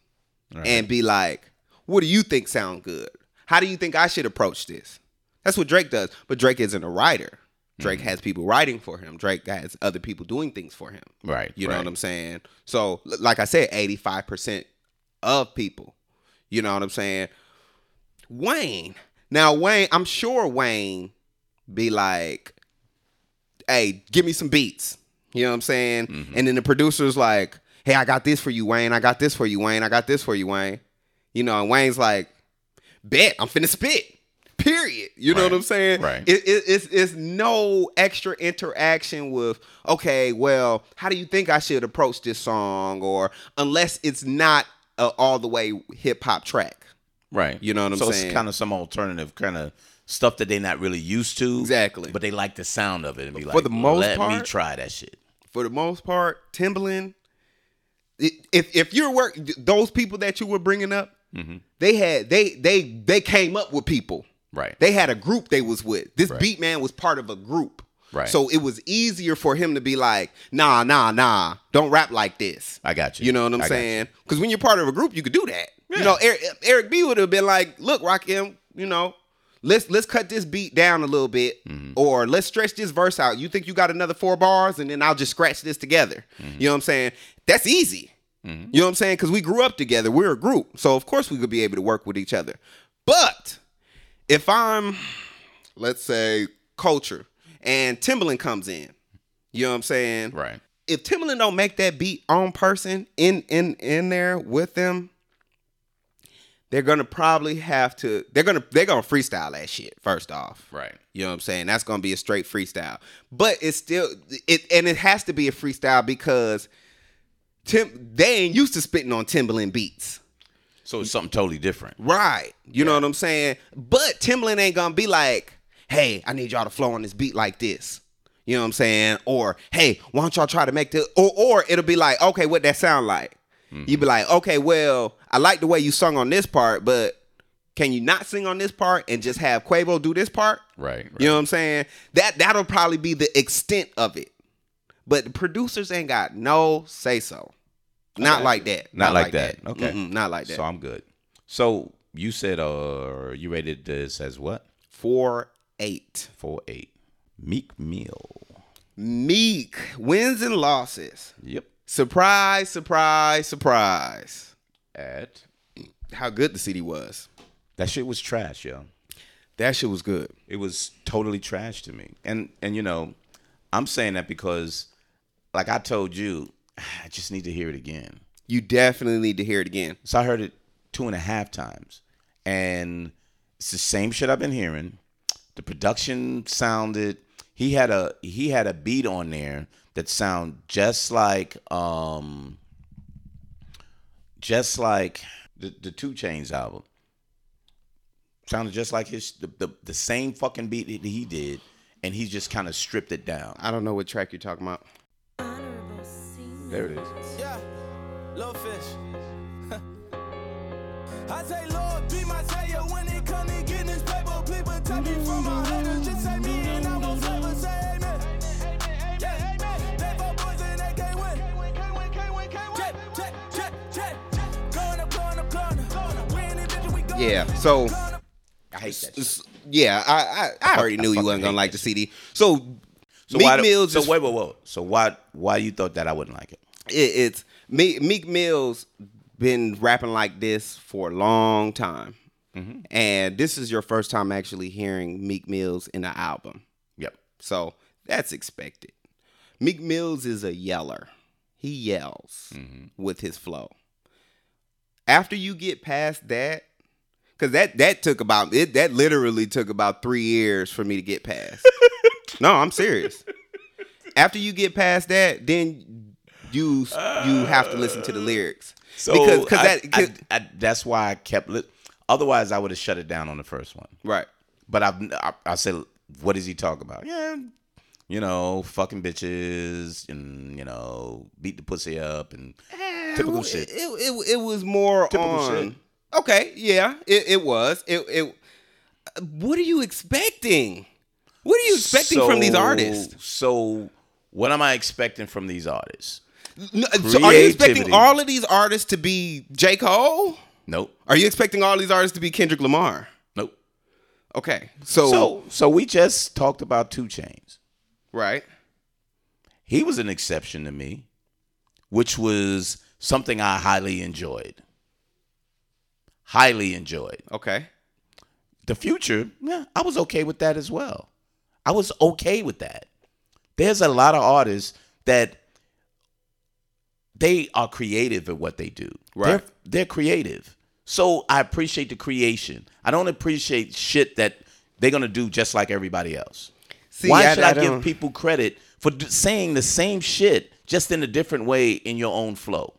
Right. and be like, "What do you think sound good? How do you think I should approach this?" That's what Drake does. But Drake isn't a writer. Drake Mm-hmm. has people writing for him. Drake has other people doing things for him. Right, You know right. what I'm saying? So, like I said, 85% of people. You know what I'm saying? Wayne. Now, Wayne, I'm sure Wayne be like, hey, give me some beats. You know what I'm saying? Mm-hmm. And then the producer's like, hey, I got this for you, Wayne. I got this for you, Wayne. I got this for you, Wayne. You know, and Wayne's like, bet I'm finna spit. Period. You know Right. what I'm saying? Right. It, it, it's it's no extra interaction with okay, well, how do you think I should approach this song, or unless it's not a all the way hip hop track. Right. You know what I'm so saying? it's kind of some alternative kind of stuff that they're not really used to. Exactly. But they like the sound of it and be like, For the most let me try that shit. For the most part, Timbaland. If if you're work those people that you were bringing up, Mm-hmm. they had they they they came up with people. Right. They had a group they was with. This Right. beat man was part of a group. Right. So it was easier for him to be like, nah, nah, nah, don't rap like this. I got you. You know what I'm I saying? Because when you're part of a group, you could do that. Yeah. You know, Eric, Eric B would have been like, look, Rakim, you know, let's let's cut this beat down a little bit, Mm-hmm. or let's stretch this verse out. You think you got another four bars, and then I'll just scratch this together. Mm-hmm. You know what I'm saying? That's easy. You know what I'm saying? Because we grew up together. We're a group, so of course we could be able to work with each other. But if I'm, let's say, culture, and Timbaland comes in, you know what I'm saying? Right. if Timbaland don't make that beat on person in in in there with them, they're gonna probably have to. They're gonna they're gonna freestyle that shit first off. Right. You know what I'm saying? That's gonna be a straight freestyle. But it's still it and it has to be a freestyle because Tim they ain't used to spitting on Timbaland beats. So it's something totally different. Right. You know what I'm saying? But Timbaland ain't gonna be like, hey, I need y'all to flow on this beat like this. You know what I'm saying? Or hey, why don't y'all try to make the or or it'll be like, okay, what that sound like? You'd be like, okay, well, I like the way you sung on this part, but can you not sing on this part and just have Quavo do this part? Right. right. You know what I'm saying? That that'll probably be the extent of it. But the producers ain't got no say so. Not got like that. Not like that. Okay. Mm-mm, not like that. So I'm good. So you said uh you rated this as what? Four eight. Four eight. Meek Mill. Meek wins and losses. Yep. Surprise, surprise, surprise. At How good the CD was. that shit was trash, yo. That shit was good. It was totally trash to me. And and you know, I'm saying that because like I told you, I just need to hear it again. You definitely need to hear it again. So I heard it two and a half times. And it's the same shit I've been hearing. The production sounded he had a he had a beat on there that sound just like um just like the the 2 Chainz album. Sounded just like his the, the, the same fucking beat that he did, and he just kind of stripped it down. I don't know what track you're talking about. There it is. Yeah, little fish. I say, Lord, Yeah. So I hate that. Shit. yeah, I I, I already I knew you wasn't gonna like the CD. So, So Meek why? Mill's so is- wait, wait, wait. So why? Why you thought that I wouldn't like it? it, it's Me- Meek Mill's been rapping like this for a long time, Mm-hmm. and this is your first time actually hearing Meek Mills in an album. Yep. So that's expected. Meek Mills is a yeller. He yells with his flow. After you get past that, because that that took about it that literally took about three years for me to get past. no, I'm serious. After you get past that, then you you have to listen to the lyrics. So because because I- that 'cause- I- I- that's why I kept. Li- Otherwise, I would have shut it down on the first one. right. But I've, I, I said, what does he talk about? Yeah, you know, fucking bitches and you know, beat the pussy up and eh, typical it, shit. It, it, it was more Typical on. shit. Okay, yeah, it, it was. It, it. What are you expecting? What are you expecting from these artists? So, what am I expecting from these artists? N- So are you expecting all of these artists to be J. Cole? Nope. Are you expecting all these artists to be Kendrick Lamar? Nope. Okay, so, So, so we just talked about 2 Chainz. right, He was an exception to me, which was something I highly enjoyed. Highly enjoyed. okay, The future, yeah, I was okay with that as well. I was okay with that. There's a lot of artists that they are creative at what they do. Right. They're, they're creative. So I appreciate the creation. I don't appreciate shit that they're gonna do just like everybody else. See, Why I- should I, I give don't- people credit for d- saying the same shit just in a different way in your own flow?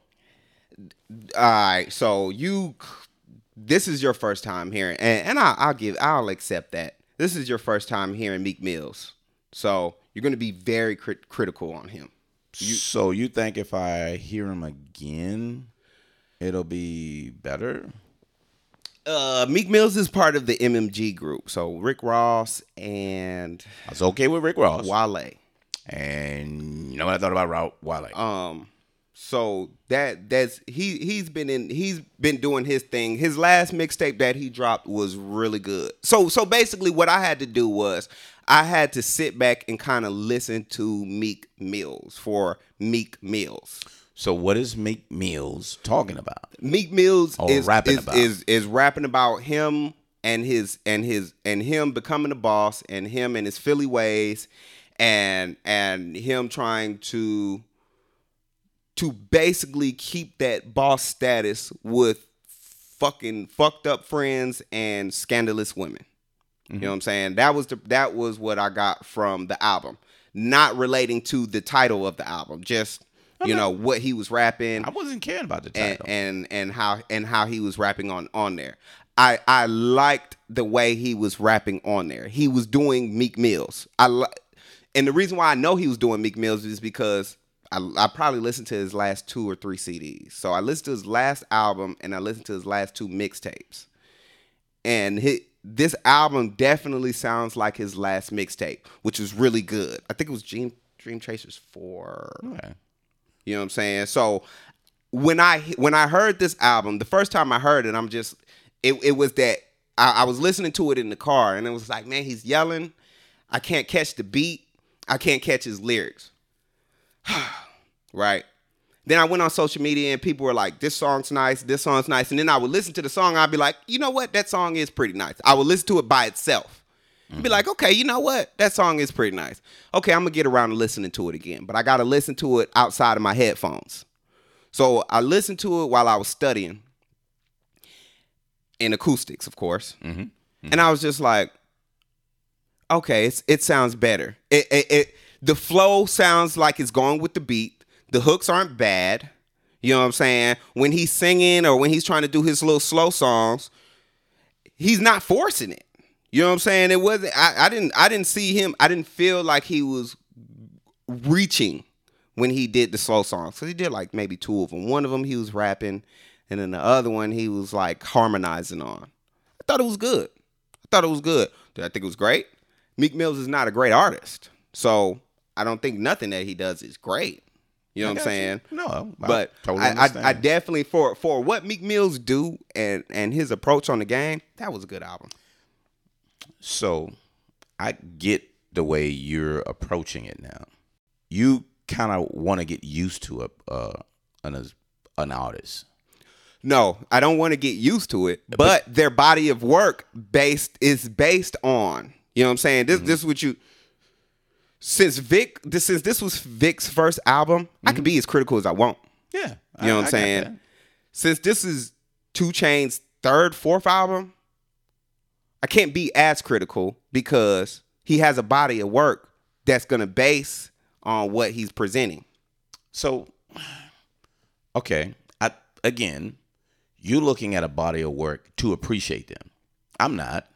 All right, so you, this is your first time hearing, and, and I, I'll give, I'll accept that. This is your first time hearing Meek Mills, so you're going to be very crit- critical on him. so you think if I hear him again, it'll be better? Uh, Meek Mills is part of the MMG group, so Rick Ross and I was okay with Rick Ross. Wale. And you know what I thought about Wale? Um, so that that's he he's been in he's been doing his thing. His last mixtape that he dropped was really good. So so basically, what I had to do was I had to sit back and kind of listen to Meek Mills for Meek Mills. so what is Meek Mills talking about? Meek Mills Or is rapping is, about. is is rapping about him and his and his and him becoming the boss and him and his Philly ways and and him trying to to basically keep that boss status with fucking fucked up friends and scandalous women. You know mm-hmm. what I'm saying? That was the that was what I got from the album. Not relating to the title of the album, just you know what he was rapping I wasn't caring about the and, title. and and how and how he was rapping on on there. I I liked the way he was rapping on there. He was doing Meek Mills. I li- and the reason why I know he was doing Meek Mills is because I, I probably listened to his last two or three CDs. So I listened to his last album and I listened to his last two mixtapes. And he, this album definitely sounds like his last mixtape, which is really good. I think it was Dream Dream Chasers 4. okay. You know what I'm saying? So when I when I heard this album, the first time I heard it, I'm just it, it was that I, I was listening to it in the car and it was like, man, he's yelling. I can't catch the beat. I can't catch his lyrics. right. Then I went on social media and people were like, this song's nice, this song's nice. And then I would listen to the song, I'd be like, you know what? That song is pretty nice. I would listen to it by itself. And be mm-hmm. like, okay, you know what? That song is pretty nice. Okay, I'm gonna get around to listening to it again, but I gotta listen to it outside of my headphones. So I listened to it while I was studying in acoustics, of course, mm-hmm. and I was just like, okay, it's, it sounds better. It, it, it the flow sounds like it's going with the beat. The hooks aren't bad. You know what I'm saying? When he's singing or when he's trying to do his little slow songs, he's not forcing it. You know what I'm saying? It wasn't. I, I didn't. I didn't see him. I didn't feel like he was reaching when he did the slow songs. So he did like maybe two of them. One of them he was rapping, and then the other one he was like harmonizing on. I thought it was good. I thought it was good. Did I think it was great? Meek Mills is not a great artist, so I don't think nothing that he does is great. You know I what I'm got you. saying? No, I but totally I, I, I definitely for for what Meek Mills do and and his approach on the game, that was a good album. So I get the way you're approaching it now. You kind of want to get used to a uh, an an artist. No, I don't want to get used to it, but their body of work based is based on. You know what I'm saying? This this is what you since Vic this since this was Vic's first album, I can mm-hmm. be as critical as I want. Yeah, You know what I'm saying? Since this is 2 Chainz's third, fourth album, I can't be as critical because he has a body of work that's gonna base on what he's presenting. So, okay, I again, you're looking at a body of work to appreciate them. I'm not,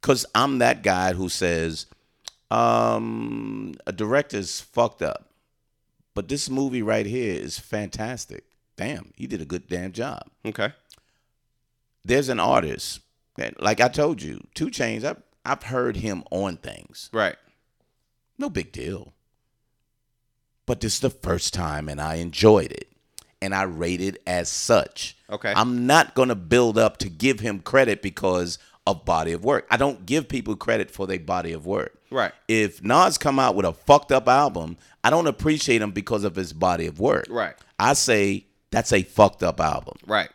cause I'm that guy who says, um, a director's fucked up, but this movie right here is fantastic. Damn, he did a good damn job. Okay. There's an artist, that, like I told you, 2 Chainz. I've I've heard him on things. Right. No big deal. But this is the first time and I enjoyed it. And I rate it as such. Okay. I'm not going to build up to give him credit because of body of work. I don't give people credit for their body of work. Right. If Nas come out with a fucked up album, I don't appreciate him because of his body of work. Right. I say that's a fucked up album. Right.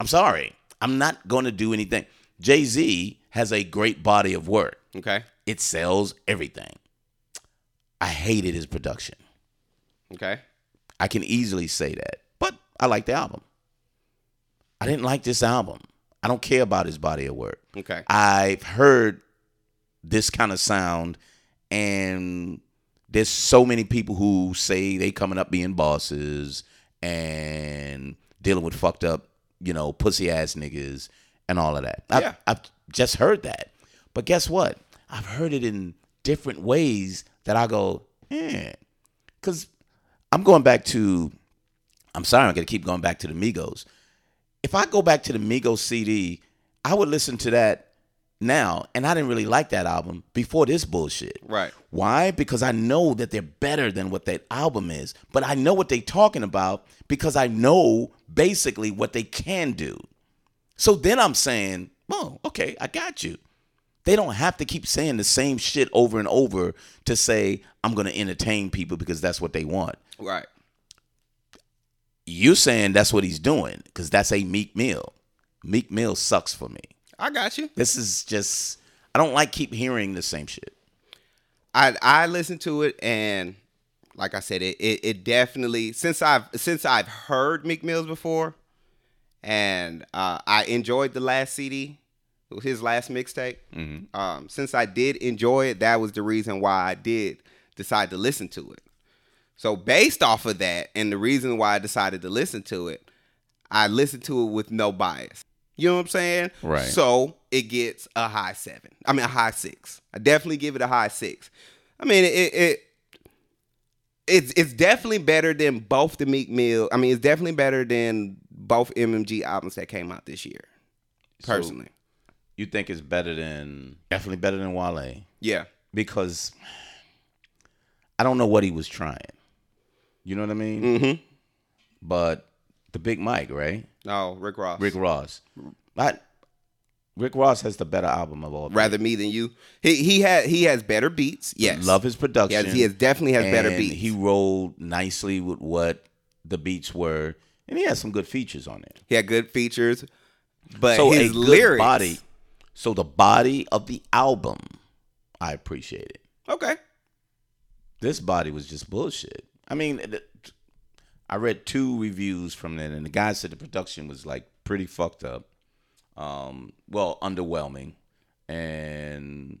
I'm sorry. I'm not going to do anything. Jay-Z has a great body of work. Okay. It sells everything. I hated his production. Okay. I can easily say that. But I like the album. I didn't like this album. I don't care about his body of work. Okay. I've heard this kind of sound, and there's so many people who say they coming up being bosses and dealing with fucked up, you know, pussy ass niggas and all of that. I've, Yeah. I've just heard that. But guess what? I've heard it in different ways that I go, eh. Because I'm going back to, I'm sorry, I'm going to keep going back to the Migos. If I go back to the Migos CD, I would listen to that now, and I didn't really like that album before this bullshit. Right. Why? Because I know that they're better than what that album is. But I know what they're talking about because I know basically what they can do. So then I'm saying, oh, okay, I got you. They don't have to keep saying the same shit over and over to say, I'm going to entertain people because that's what they want. Right. You're saying that's what he's doing because that's a Meek Mill. Meek Mill sucks for me. I got you. This is just, I don't like keep hearing the same shit. I I listened to it and like I said, it, it it definitely since I've since I've heard Meek Mills before, and uh, I enjoyed the last CD, his last mixtape. Um, since I did enjoy it, that was the reason why I did decide to listen to it. So based off of that, and the reason why I decided to listen to it, I listened to it with no bias. You know what I'm saying? Right. So it gets a high seven. I mean a high six. I definitely give it a high six. I mean it it it's it's definitely better than both the Meek Mill. I mean it's definitely better than both MMG albums that came out this year. So- Personally. You think it's better than, definitely better than Wale? yeah. because I don't know what he was trying. You know what I mean? Mm-hmm. But the Big Mike, right? No, Rick Ross. Rick Ross. I, Rick Ross has the better album of all. time. Rather me than you. He he had he has better beats. Yes. love his He production. has, he has definitely has better beats. He rolled nicely with what the beats were, and he had some good features on it. He had good features, but so his lyrics. body. So the body of the album, I appreciate it. Okay. this body was just bullshit. I mean, I read two reviews from it, and the guy said the production was like pretty fucked up. Um, well, underwhelming, and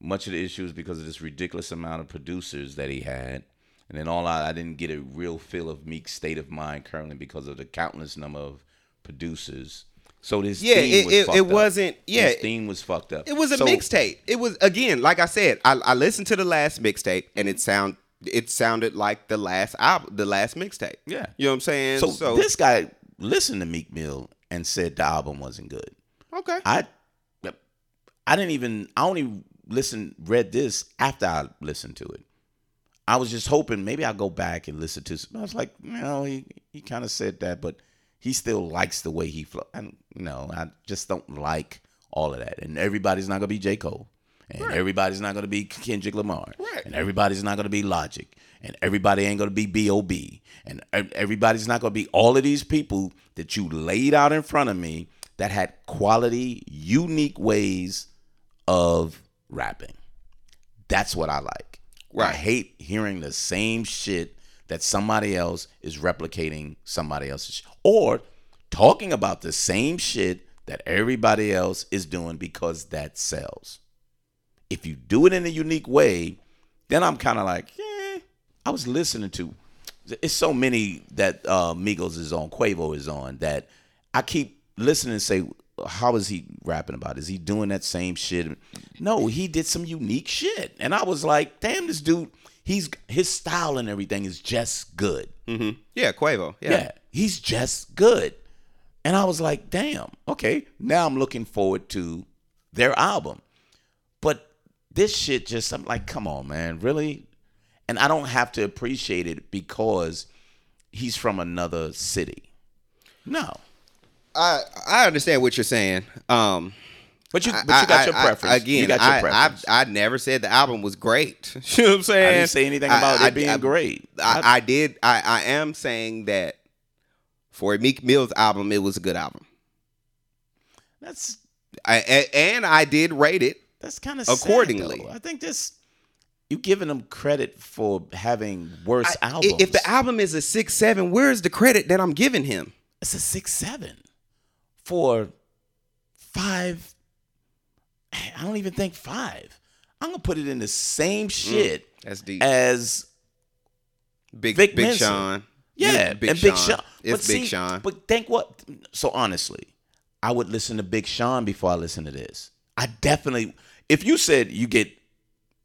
much of the issue is because of this ridiculous amount of producers that he had. And then all I, I didn't get a real feel of Meek's state of mind currently because of the countless number of producers. So this Yeah, theme it- was it- it wasn't- yeah, His theme was fucked up. It was a So- mixtape. It was again, like I said, I, I listened to the last mixtape and it sound it sounded like the last album, the last mixtape. Yeah. You know what I'm saying? So, so, this guy listened to Meek Mill and said the album wasn't good. okay. I I didn't even I only listened read this after I listened to it. I was just hoping maybe I'll go back and listen to some- I was like, no, he he kind of said that, but he still likes the way he flow. And no, I just don't like all of that. And everybody's not gonna be J. Cole. And everybody's not gonna be Kendrick Lamar. Right. And everybody's not gonna be Logic. And everybody ain't gonna be B.O.B. And everybody's not gonna be all of these people that you laid out in front of me that had quality, unique ways of rapping. That's what I like. I hate hearing the same shit that somebody else is replicating somebody else's sh- or talking about the same shit that everybody else is doing because that sells. If you do it in a unique way, then I'm kind of like, yeah. I was listening to. It's so many that uh, Migos is on, Quavo is on that I keep listening and say, how is he rapping about? Is he doing that same shit? No, he did some unique shit, and I was like, damn, this dude. He's his style and everything is just good. mm-hmm. Yeah, Quavo. Yeah. Yeah. he's just good. And I was like, damn, okay. Now I'm looking forward to their album. This shit just, I'm like, come on, man, really? And I don't have to appreciate it because he's from another city. No. I I understand what you're saying. Um But you, but you got your I- I- preference. again, you your I, preference. I I never said the album was great. you know what I'm saying? I didn't say anything about it being great. I, I did. I, I am saying that for a Meek Mill's album, it was a good album. that's I, and I did rate it. That's kind of Accordingly. I think this you giving them credit for having worse I- albums. If the album is a six seven, where's the credit that I'm giving him? it's a six seven. for five. I don't even think five. I'm gonna put it in the same mm, shit That's deep. as Big Vic Big Mensa. Sean. yeah, Big and Big Sean. Sean. It's but Big see, Sean. But think what? So honestly, I would listen to Big Sean before I listen to this. I definitely. If you said you get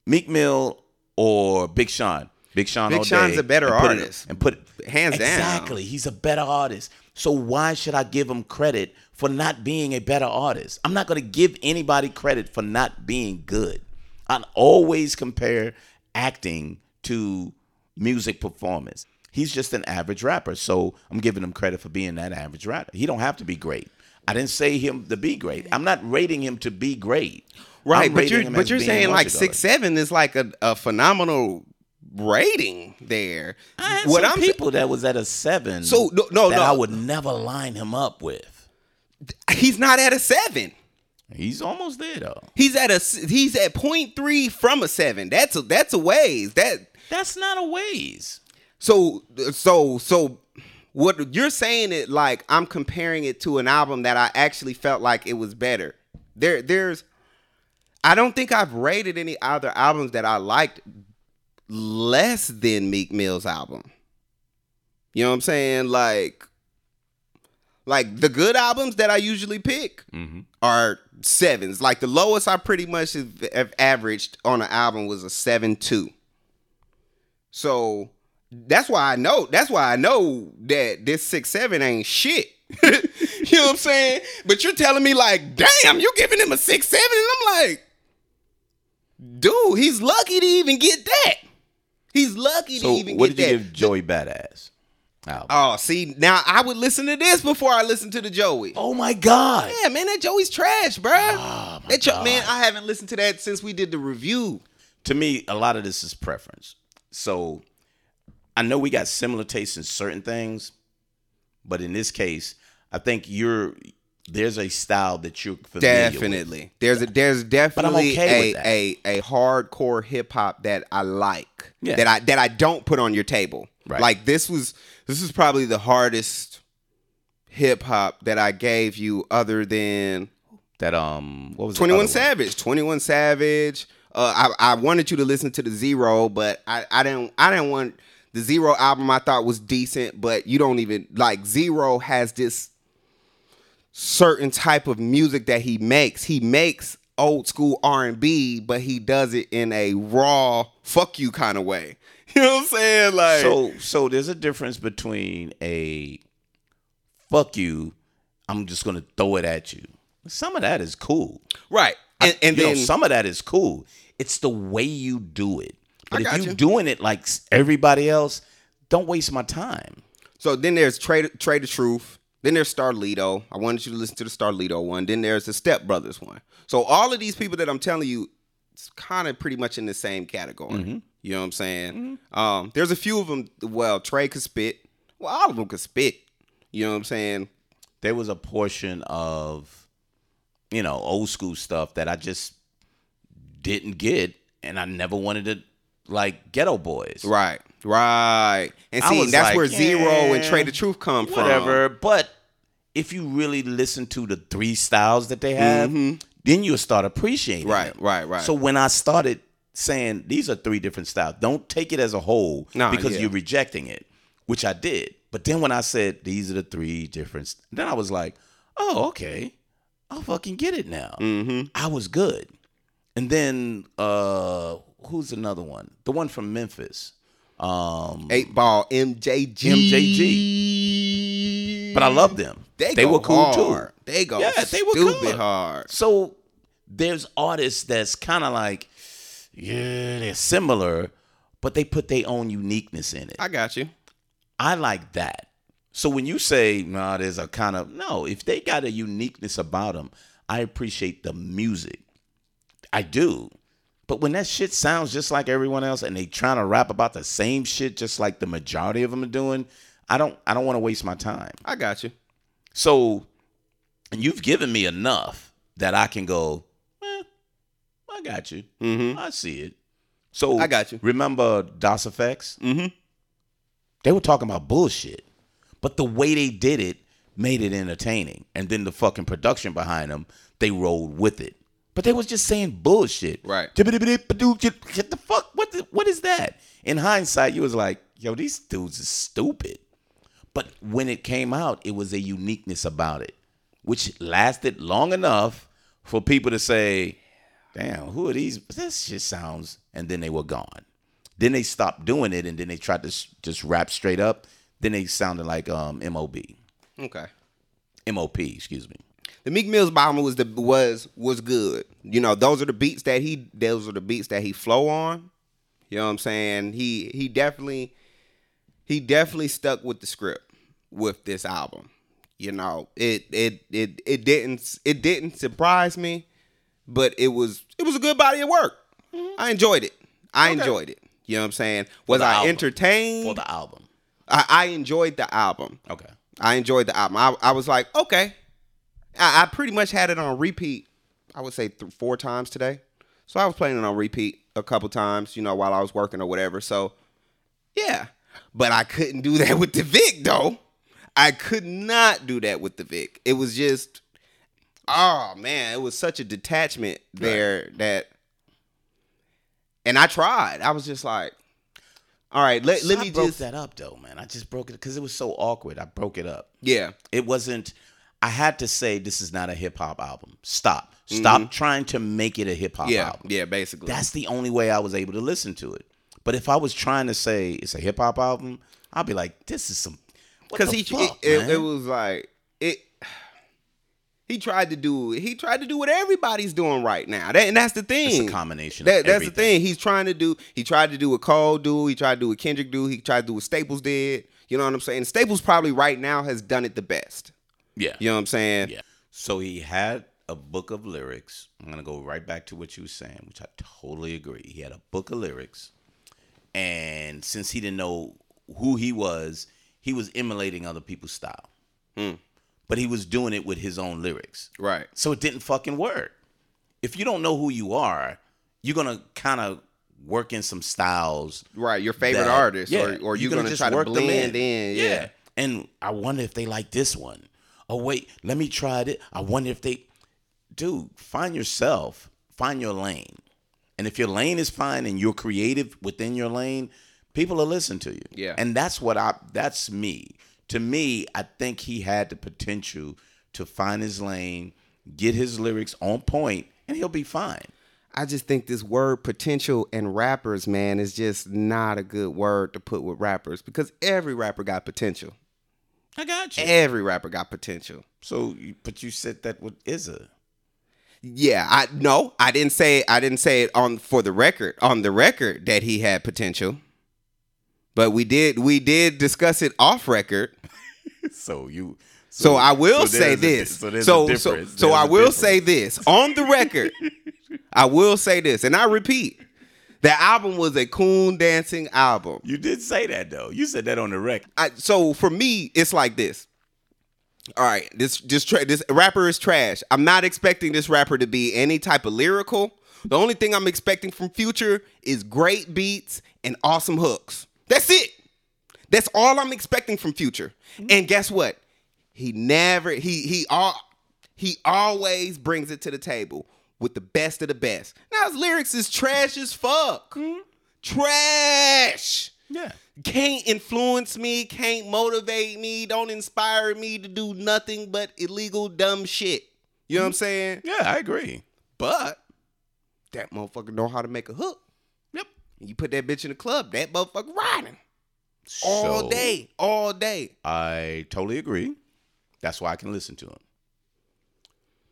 Meek Mill or Big Sean, Big Sean, Big Sean's a better and put it- artist. and put Hands down. exactly. He's a better artist. So why should I give him credit for not being a better artist? I'm not going to give anybody credit for not being good. I always compare acting to music performance. He's just an average rapper, so I'm giving him credit for being that average rapper. He don't have to be great. I didn't say him to be great. I'm not rating him to be great. Right, I'm but you're but you're saying like six seven is like a, a phenomenal rating there. What some I'm people that was at a seven. So, no- no, that no. I would never line him up with. he's not at a seven. He's almost there though. He's at a he's at point three from a seven. That's a that's a ways. That That's not a ways. so so so what you're saying it like I'm comparing it to an album that I actually felt like it was better. There there's I don't think I've rated any other albums that I liked less than Meek Mill's album. You know what I'm saying? Like like the good albums that I usually pick mm-hmm. are sevens. Like the lowest I pretty much have, have averaged on an album was a seven two. So that's why I know. That's why I know that this six seven ain't shit. you know what I'm saying? But you're telling me like, damn, you're giving him a six seven, and I'm like, dude, he's lucky to even get that. He's lucky So to even get that. what get did you that. give Joey Badass? Album? Oh, see, now I would listen to this before I listen to the Joey. oh my God. Yeah, man, that Joey's trash, bruh. Oh, my that jo- man, I haven't listened to that since we did the review. To me, a lot of this is preference. So I know we got similar tastes in certain things, but in this case, I think you're there's a style that you're familiar with. Definitely, there's a there's definitely okay a, a a hardcore hip hop that I like Yeah. that I that I don't put on your table. Right. Like this was this is probably the hardest hip hop that I gave you, other than That um, what was the Twenty other One one? Savage. Twenty One Savage. Uh, I I wanted you to listen to the Z-Ro, but I I didn't I didn't want the Z-Ro album. I thought was decent, but you don't even like Z-Ro has this certain type of music that he makes. He makes old school R and B, but he does it in a raw fuck you kind of way. You know what I'm saying? Like So so there's a difference between a fuck you, I'm just gonna throw it at you. Some of that is cool. right, and, and you then know, some of that is cool. It's the way you do it. But if you you. doing it like everybody else, don't waste my time. So then there's Trae Trae tha Truth. Then there's Starlito. I wanted you to listen to the Starlito one. Then there's the Step Brothers one. So all of these people that I'm telling you, it's kind of pretty much in the same category. You know what I'm saying? Um, there's a few of them. Well, Trae could spit. Well, all of them could spit. You know what I'm saying? There was a portion of, you know, old school stuff that I just didn't get, and I never wanted to like Geto Boys. Right, right. And I see, was that's like, where Z-Ro and Trae tha Truth come from. whatever. But if you really listen to the three styles that they have, then you'll start appreciating Mm-hmm. Right, them. right, right. So when I started saying these are three different styles, don't take it as a whole Nah, because yeah. you're rejecting it, which I did. But then when I said these are the three different, st-, then I was like, oh, okay, I'll fucking get it now. Mm-hmm. I was good. And then uh who's another one? The one from Memphis. Um Eight Ball, MJG. MJG. But I love them. They, They were cool hard. too. They go Yeah, they were stupid good. hard. So there's artists that's kind of like, yeah, they're similar, but they put their own uniqueness in it. I got you. I like that. So when you say, nah, there's a kind of, no, if they got a uniqueness about them, I appreciate the music. I do. But when that shit sounds just like everyone else and they trying to rap about the same shit just like the majority of them are doing, I don't I don't want to waste my time. I got you. So and you've given me enough that I can go, eh, I got you. Mm-hmm. I see it. So I got you. Remember Das EFX? Mm-hmm. They were talking about bullshit. But the way they did it made it entertaining. And then the fucking production behind them, they rolled with it. But they was just saying bullshit. Right. Get the fuck. What the, what is that? In hindsight, you was like, yo, these dudes are stupid. But when it came out, it was a uniqueness about it, which lasted long enough for people to say, damn, who are these? This shit sounds, and then they were gone. Then they stopped doing it, and then they tried to s- just rap straight up. Then they sounded like um, MOB, Okay. MOP, excuse me. The Meek Mill's album was the was was good. You know, those are the beats that he those are the beats that he flow on. You know what I'm saying? He he definitely he definitely stuck with the script with this album. You know, it it it it didn't it didn't surprise me, but it was it was a good body of work. Mm-hmm. I enjoyed it. I enjoyed it. You know what I'm saying? Was I album. entertained? For the album. I, I enjoyed the album. Okay. I enjoyed the album. I, I was like, okay. I, I pretty much had it on repeat. I would say th- four times today. So I was playing it on repeat a couple times, you know, while I was working or whatever. So yeah, but I couldn't do that with the Vic though. I could not do that with the Vic. It was just, oh man, it was such a detachment there that. And I tried. I was just like, all right, let, So let I me broke just, that up though, man. I just broke it because it was so awkward. I broke it up. yeah, It wasn't. I had to say this is not a hip hop album. Stop. Stop trying to make it a hip hop Mm-hmm. yeah, album. yeah, basically. That's the only way I was able to listen to it. But if I was trying to say it's a hip hop album, I'd be like, this is some. because he fuck, it, man? it, it was like it he tried to do he tried to do what everybody's doing right now that, and that's the thing It's a combination. that, that's the thing he's trying to do he tried to do what cole do he tried to do what kendrick do he tried to do what staples did you know what i'm saying staples probably right now has done it the best Yeah. you know what i'm saying Yeah. So he had a book of lyrics. I'm gonna go right back to what you were saying, which I totally agree. He had a book of lyrics, and since he didn't know who he was, he was emulating other people's style. Hmm. But he was doing it with his own lyrics. right So it didn't fucking work. If you don't know who you are, you're gonna kind of work in some styles. right your favorite that- artist yeah, or, or you're gonna, just try to work them blend in, yeah. And I wonder if they like this one. Oh wait, let me try it. I wonder if they, dude, find yourself, find your lane, and if your lane is fine and you're creative within your lane, people will listen to you. Yeah. and that's what I. That's me. To me, I think he had the potential to find his lane, get his lyrics on point, and he'll be fine. I just think this word potential and rappers, man, is just not a good word to put with rappers because every rapper got potential. I got you. Every rapper got potential. So, but you said that with Issa. Yeah, I no, I didn't say I didn't say it on for the record on the record that he had potential. But we did we did discuss it off record. So you. So, I will so say there's a- this. so there's so a so, difference. so There's I a will difference. say this on the record. I will say this, and I repeat, the album was a coon dancing album. You did say that though. You said that on the record. I, so for me, it's like this. All right, this this tra- this rapper is trash. I'm not expecting this rapper to be any type of lyrical. The only thing I'm expecting from Future is great beats and awesome hooks. That's it. That's all I'm expecting from Future. Mm-hmm. And guess what? He never he he all he always brings it to the table with the best of the best. Now his lyrics is trash as fuck. Hmm? Trash Yeah. can't influence me, can't motivate me, don't inspire me to do nothing but illegal dumb shit. You know what I'm hmm? saying? Yeah, I agree. But that motherfucker know how to make a hook. Yep. You put that bitch in the club, that motherfucker riding all day, all day. I totally agree. That's why I can listen to him.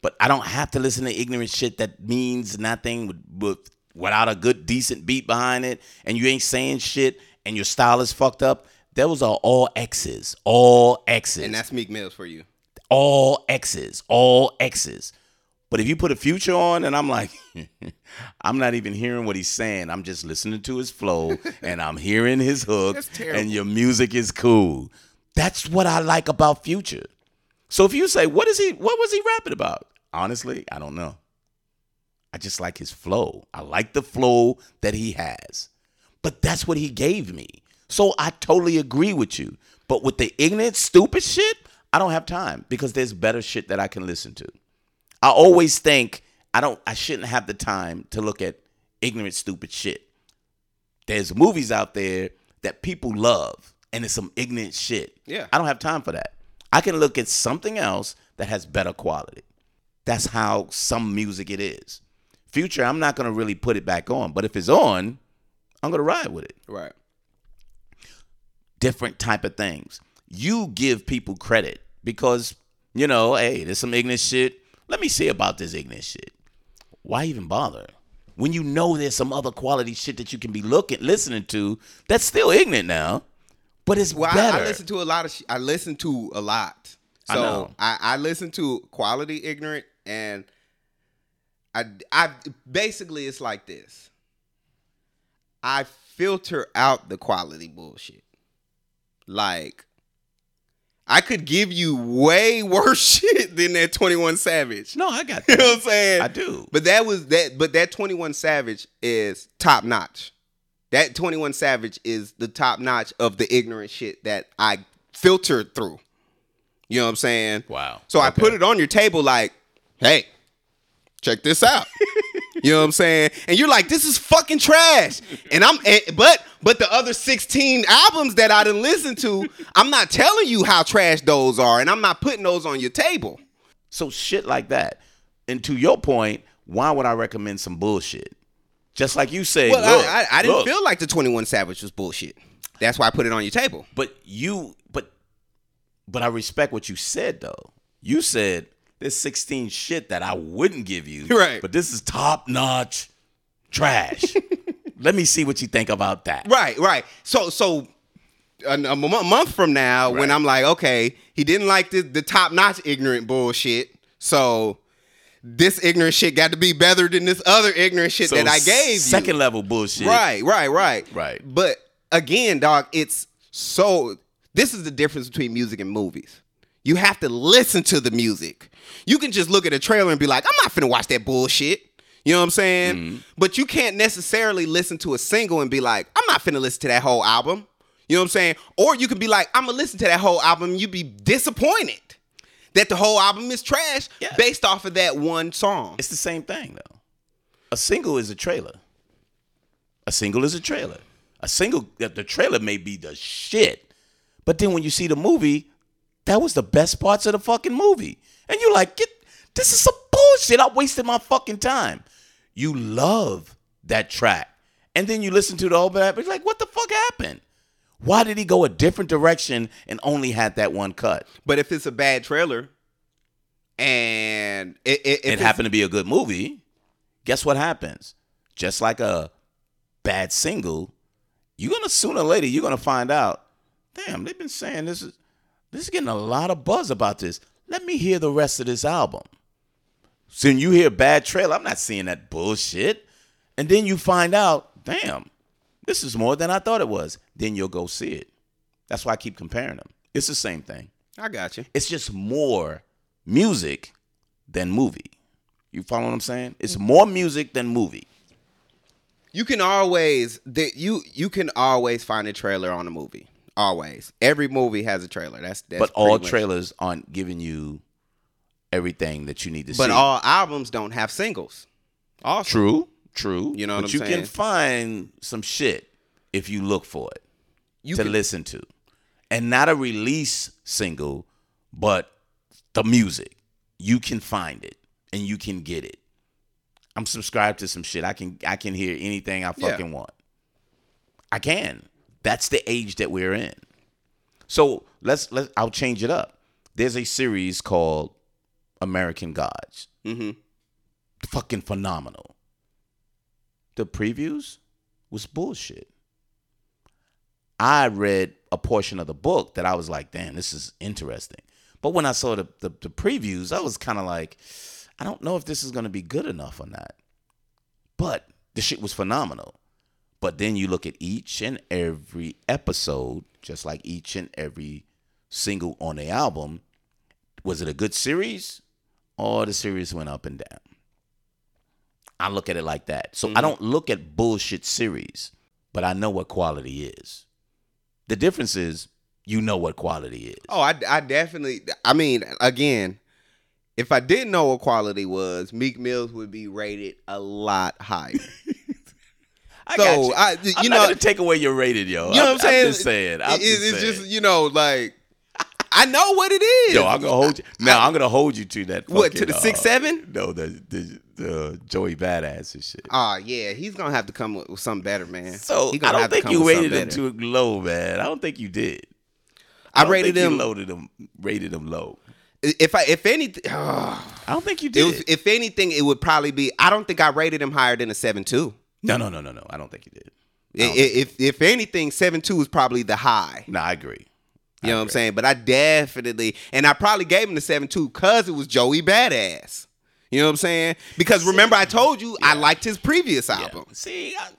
But I don't have to listen to ignorant shit that means nothing with, with without a good decent beat behind it, and you ain't saying shit, and your style is fucked up. Those are all X's, all X's. And that's Meek Mills for you. all X's, all X's. But if you put a future on and I'm like, I'm not even hearing what he's saying. I'm just listening to his flow and I'm hearing his hook That's terrible. and your music is cool. That's what I like about Future. So if you say, what is he what was he rapping about? Honestly, I don't know. I just like his flow. I like the flow that he has. But that's what he gave me. So I totally agree with you. But with the ignorant, stupid shit, I don't have time because there's better shit that I can listen to. I always think I don't I shouldn't have the time to look at ignorant stupid shit. There's movies out there that people love and it's some ignorant shit. Yeah. I don't have time for that. I can look at something else that has better quality. That's how some music it is. Future, I'm not gonna really put it back on, but if it's on, I'm gonna ride with it Right. different type of things. You give people credit because, you know, hey, there's some ignorant shit. Let me see about this ignorant shit. Why even bother? When you know there's some other quality shit that you can be looking listening to that's still ignorant now, but it's Well, I, better. I listen to a lot of. Sh- I listen to a lot. So I know. I, I listen to quality ignorant, and I I basically it's like this. I filter out the quality bullshit. Like, I could give you way worse shit than that Twenty One Savage. no, I got You know what I'm saying? I do. But that was that. But that Twenty One Savage is top notch. That Twenty One Savage is the top notch of the ignorant shit that I filtered through. You know what I'm saying? Wow. So I put it on your table, like, hey, check this out. you know what I'm saying? And you're like, this is fucking trash. And I'm, but but the other 16 albums that I didn't listen to, I'm not telling you how trash those are, and I'm not putting those on your table. So shit like that. And to your point, why would I recommend some bullshit? Just like you say, Well, look, I, I, I didn't look, feel like the 21 Savage was bullshit. That's why I put it on your table. But you, but, but I respect what you said though. You said there's 16 shit that I wouldn't give you, Right. But this is top notch trash. Let me see what you think about that. Right, right. So, so a, a month from now, when I'm like, okay, he didn't like the, the top notch ignorant bullshit, so this ignorant shit got to be better than this other ignorant shit So that I gave you. second level bullshit. Right, right, right, Right. But again, dog, it's so. This is the difference between music and movies. You have to listen to the music. You can just look at a trailer and be like, I'm not finna watch that bullshit. You know what I'm saying? Mm-hmm. But you can't necessarily listen to a single and be like, I'm not finna listen to that whole album. You know what I'm saying? Or you can be like, I'm gonna listen to that whole album. You'd be disappointed that the whole album is trash Yeah. based off of that one song. It's the same thing though. A single is a trailer. A single is a trailer. A single, the trailer may be the shit, but then when you see the movie, that was the best parts of the fucking movie, and you're like, get this is some bullshit. I wasted my fucking time. You love that track, and then you listen to the whole but you're like, what the fuck happened? Why did he go a different direction and only had that one cut? But if it's a bad trailer and it, it, it happened to be a good movie, guess what happens? Just like a bad single, you're gonna sooner or later you're gonna find out. Damn, they've been saying this is this is getting a lot of buzz about this. Let me hear the rest of this album. So when you hear bad trailer, I'm not seeing that bullshit. And then you find out, damn, this is more than I thought it was. Then you'll go see it. That's why I keep comparing them. It's the same thing. I got you. It's just more music than movie. You follow what I'm saying? It's more music than movie. You can always that you you can always find a trailer on a movie. Always. Every movie has a trailer. That's that's but all much- trailers aren't giving you everything that you need to But see. But all albums don't have singles. Also, true, true. You know but what I'm you saying? can find some shit if you look for it you to can, listen to, and not a release single, but the music. You can find it and you can get it. I'm subscribed to some shit. I can I can hear anything I Yeah. fucking want. I can. That's the age that we're in. So let's let I'll change it up. There's a series called American Gods. Mhm. Fucking phenomenal. The previews was bullshit. I read a portion of the book that I was like, damn, this is interesting. But when I saw the, the, the previews, I was kind of like, I don't know if this is going to be good enough or not. But the shit was phenomenal. But then you look at each and every episode, just like each and every single on the album. Was it a good series? Or the series went up and down? I look at it like that. So I mm-hmm. don't look at bullshit series, but I know what quality is. The difference is you know what quality is. Oh, I, I definitely. I mean, again, if I didn't know what quality was, Meek Mills would be rated a lot higher. I so. I- you I'm know- take away your rated, yo. You know what I'm saying? I'm just saying. I'm It- just it's saying. just you know like I know what it is. Yo, I'm gonna hold you. Now I'm gonna hold you to that. What, to fucking, the uh, six, seven? No, the the, the Joey Badass and shit. Oh yeah, he's gonna have to come with, with something better, man. So I don't think you rated him too low, man. I don't think you did. I don't rated him. Loaded him. Rated him low. If I if anything, I don't think you did. was, if anything, it would probably be. I don't think I rated him higher than a seven two. No, no, no, no, no. I don't think he did. I don't If if anything, seven two is probably the high. No, I agree. You know what I'm saying? But I definitely, and I probably gave him the seven two because it was Joey Badass. You know what I'm saying? Because remember, I told you I liked his previous Yeah. album. See, I,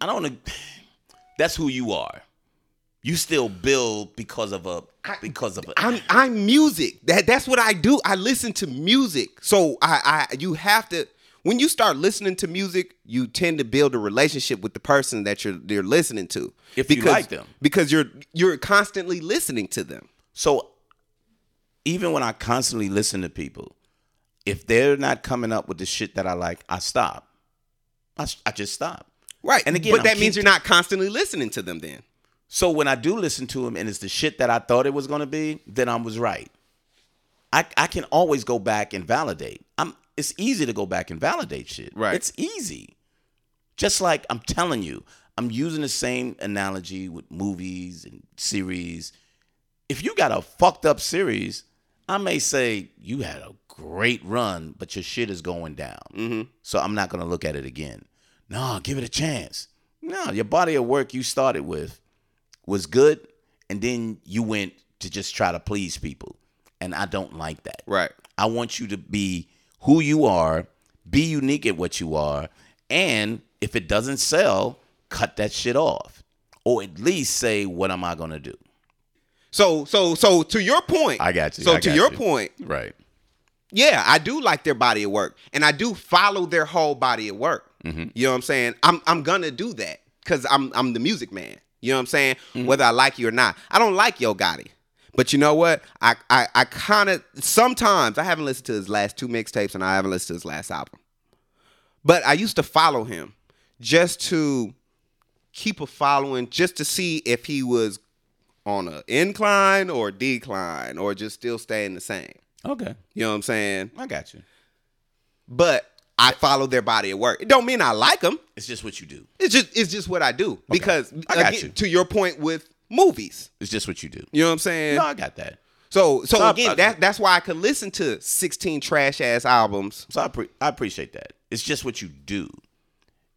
I don't. That's who you are. You still build because of a because of a. I'm I'm music. That that's what I do. I listen to music. So I I you have to when you start listening to music, you tend to build a relationship with the person that you're you're listening to. If you like them. Because you're you're constantly listening to them. So even when I constantly listen to people, if they're not coming up with the shit that I like, I stop. I, I just stop. Right. And again, but I'm that means you're not constantly listening to them then. So when I do listen to them and it's the shit that I thought it was going to be, then I was right. I I can always go back and validate. I'm it's easy to go back and validate shit. Right. It's easy. Just like I'm telling you, I'm using the same analogy with movies and series. If you got a fucked up series, I may say you had a great run, but your shit is going down. Mm-hmm. So I'm not gonna look at it again. No, give it a chance. No, your body of work you started with was good, and then you went to just try to please people. And I don't like that. Right. I want you to be who you are, be unique at what you are, and if it doesn't sell, cut that shit off. Or at least say, what am I gonna do? So so so to your point. I got you. So I to your you. point, Right. yeah, I do like their body of work, and I do follow their whole body of work. Mm-hmm. You know what I'm saying? I'm I'm gonna do that because I'm I'm the music man. You know what I'm saying? Mm-hmm. Whether I like you or not, I don't like Yo Gotti, but you know what? I I, I kind of sometimes I haven't listened to his last two mixtapes, and I haven't listened to his last album. But I used to follow him just to keep a following, just to see if he was on an incline or decline, or just still staying the same. Okay. You know what I'm saying? I got you. But I follow their body of work. It don't mean I like them. It's just what you do. It's just it's just what I do. Because I got again, you. to your point with movies, It's just what you do. you know what I'm saying? No, I got that. so so So again, I- that that's why I could listen to 16 trash ass albums. So I, pre- I appreciate that. It's just what you do.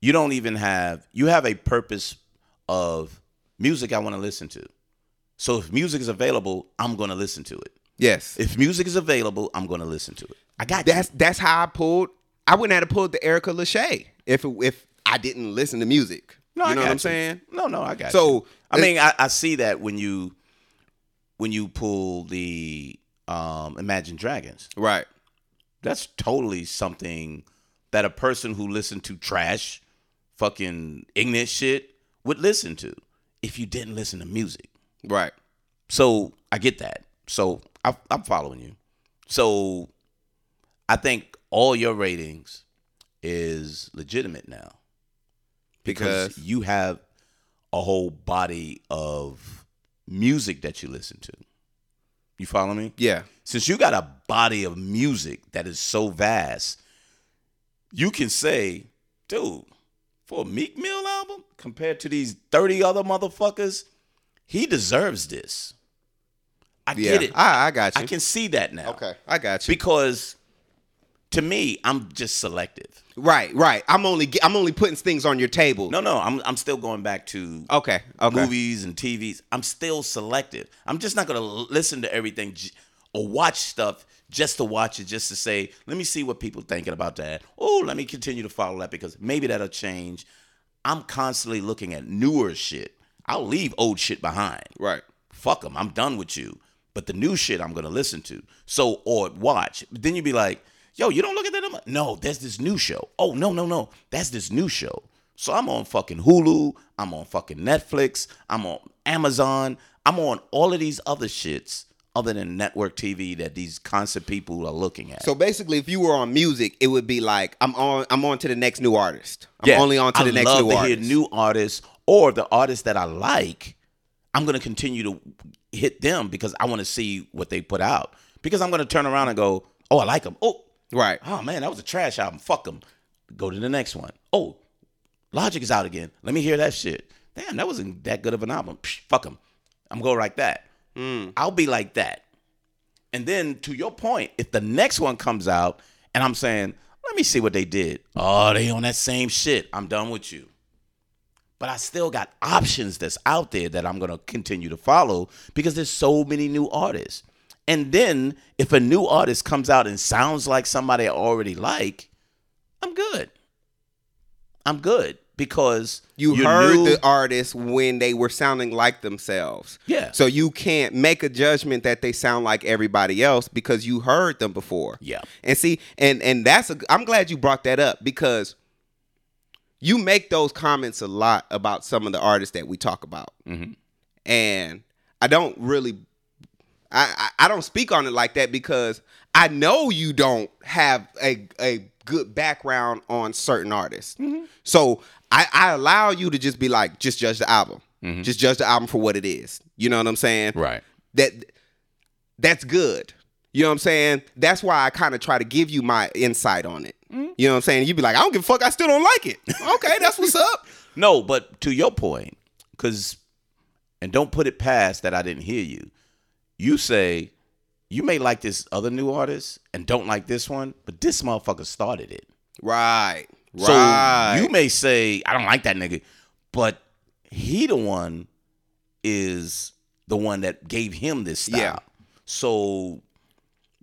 You don't even have you have a purpose of music I want to listen to. So if music is available, I'm going to listen to it. Yes. If music is available, I'm going to listen to it. I got that's you. that's how I pulled I wouldn't have pulled the Erica Lachey if if I didn't listen to music. No, I you know got what I'm saying? No, no, I got So, you. I mean, I, I see that when you when you pull the um, Imagine Dragons. Right. That's totally something that a person who listened to trash, fucking ignorant shit would listen to if you didn't listen to music. Right. So I get that. So I, I'm following you. So I think all your ratings is legitimate now because Because you have a whole body of music that you listen to. You follow me? yeah. Since you got a body of music that is so vast, you can say, dude, for a Meek Mill album compared to these 30 other motherfuckers, he deserves this. I Yeah. get it. I, I got you. I can see that now. Okay. I got you. Because to me, I'm just selective. Right, right. I'm only I'm only putting things on your table. No, no, I'm I'm still going back to Okay. Okay. movies and TVs. I'm still selective. I'm just not gonna listen to everything or watch stuff just to watch it, just to say, let me see what people thinking about that. Oh, let me continue to follow that because maybe that'll change. I'm constantly looking at newer shit. I'll leave old shit behind. Right. Fuck them. I'm done with you. But the new shit I'm gonna listen to. So or watch. But then you'd be like, yo, you don't look at that. I'm No, there's this new show. Oh no, no, no. That's this new show. So I'm on fucking Hulu, I'm on fucking Netflix, I'm on Amazon, I'm on all of these other shits other than network TV that these concert people are looking at. So basically, if you were on music, it would be like I'm on. I'm on to the next new artist. I'm Yeah, only on to I the next new artist. I love new to artist. hear new artists or the artists that I like. I'm gonna continue to hit them because I want to see what they put out. Because I'm gonna turn around and go, oh, I like them. Oh, right. oh man, that was a trash album. Fuck them. Go to the next one. Oh, Logic is out again. Let me hear that shit. Damn, that wasn't that good of an album. Psh, fuck them. I'm going like that. Hmm. I'll be like that. And then to your point, if the next one comes out and I'm saying, let me see what they did. Oh, they on that same shit. I'm done with you. But I still got options that's out there that I'm gonna continue to follow because there's so many new artists. And then if a new artist comes out and sounds like somebody I already like, I'm good. I'm good because You heard new. the artist when they were sounding like themselves. Yeah. So you can't make a judgment that they sound like everybody else because you heard them before. Yeah. And see, and and that's a. I'm glad you brought that up because you make those comments a lot about some of the artists that we talk about, Mhm. and I don't really. I, I I don't speak on it like that because I know you don't have a a good background on certain artists. Mm-hmm. So I, I allow you to just be like, just judge the album. Mm-hmm. Just judge the album for what it is. You know what I'm saying? Right. That that's good. You know what I'm saying? That's why I kind of try to give you my insight on it. Mm-hmm. You know what I'm saying? You'd be like, I don't give a fuck. I still don't like it. Okay, that's what's up. No, but to your point, because, and don't put it past that I didn't hear you. You say you may like this other new artist and don't like this one, but this motherfucker started it. Right. Right. So you may say I don't like that nigga, but he the one is the one that gave him this style. Yeah. So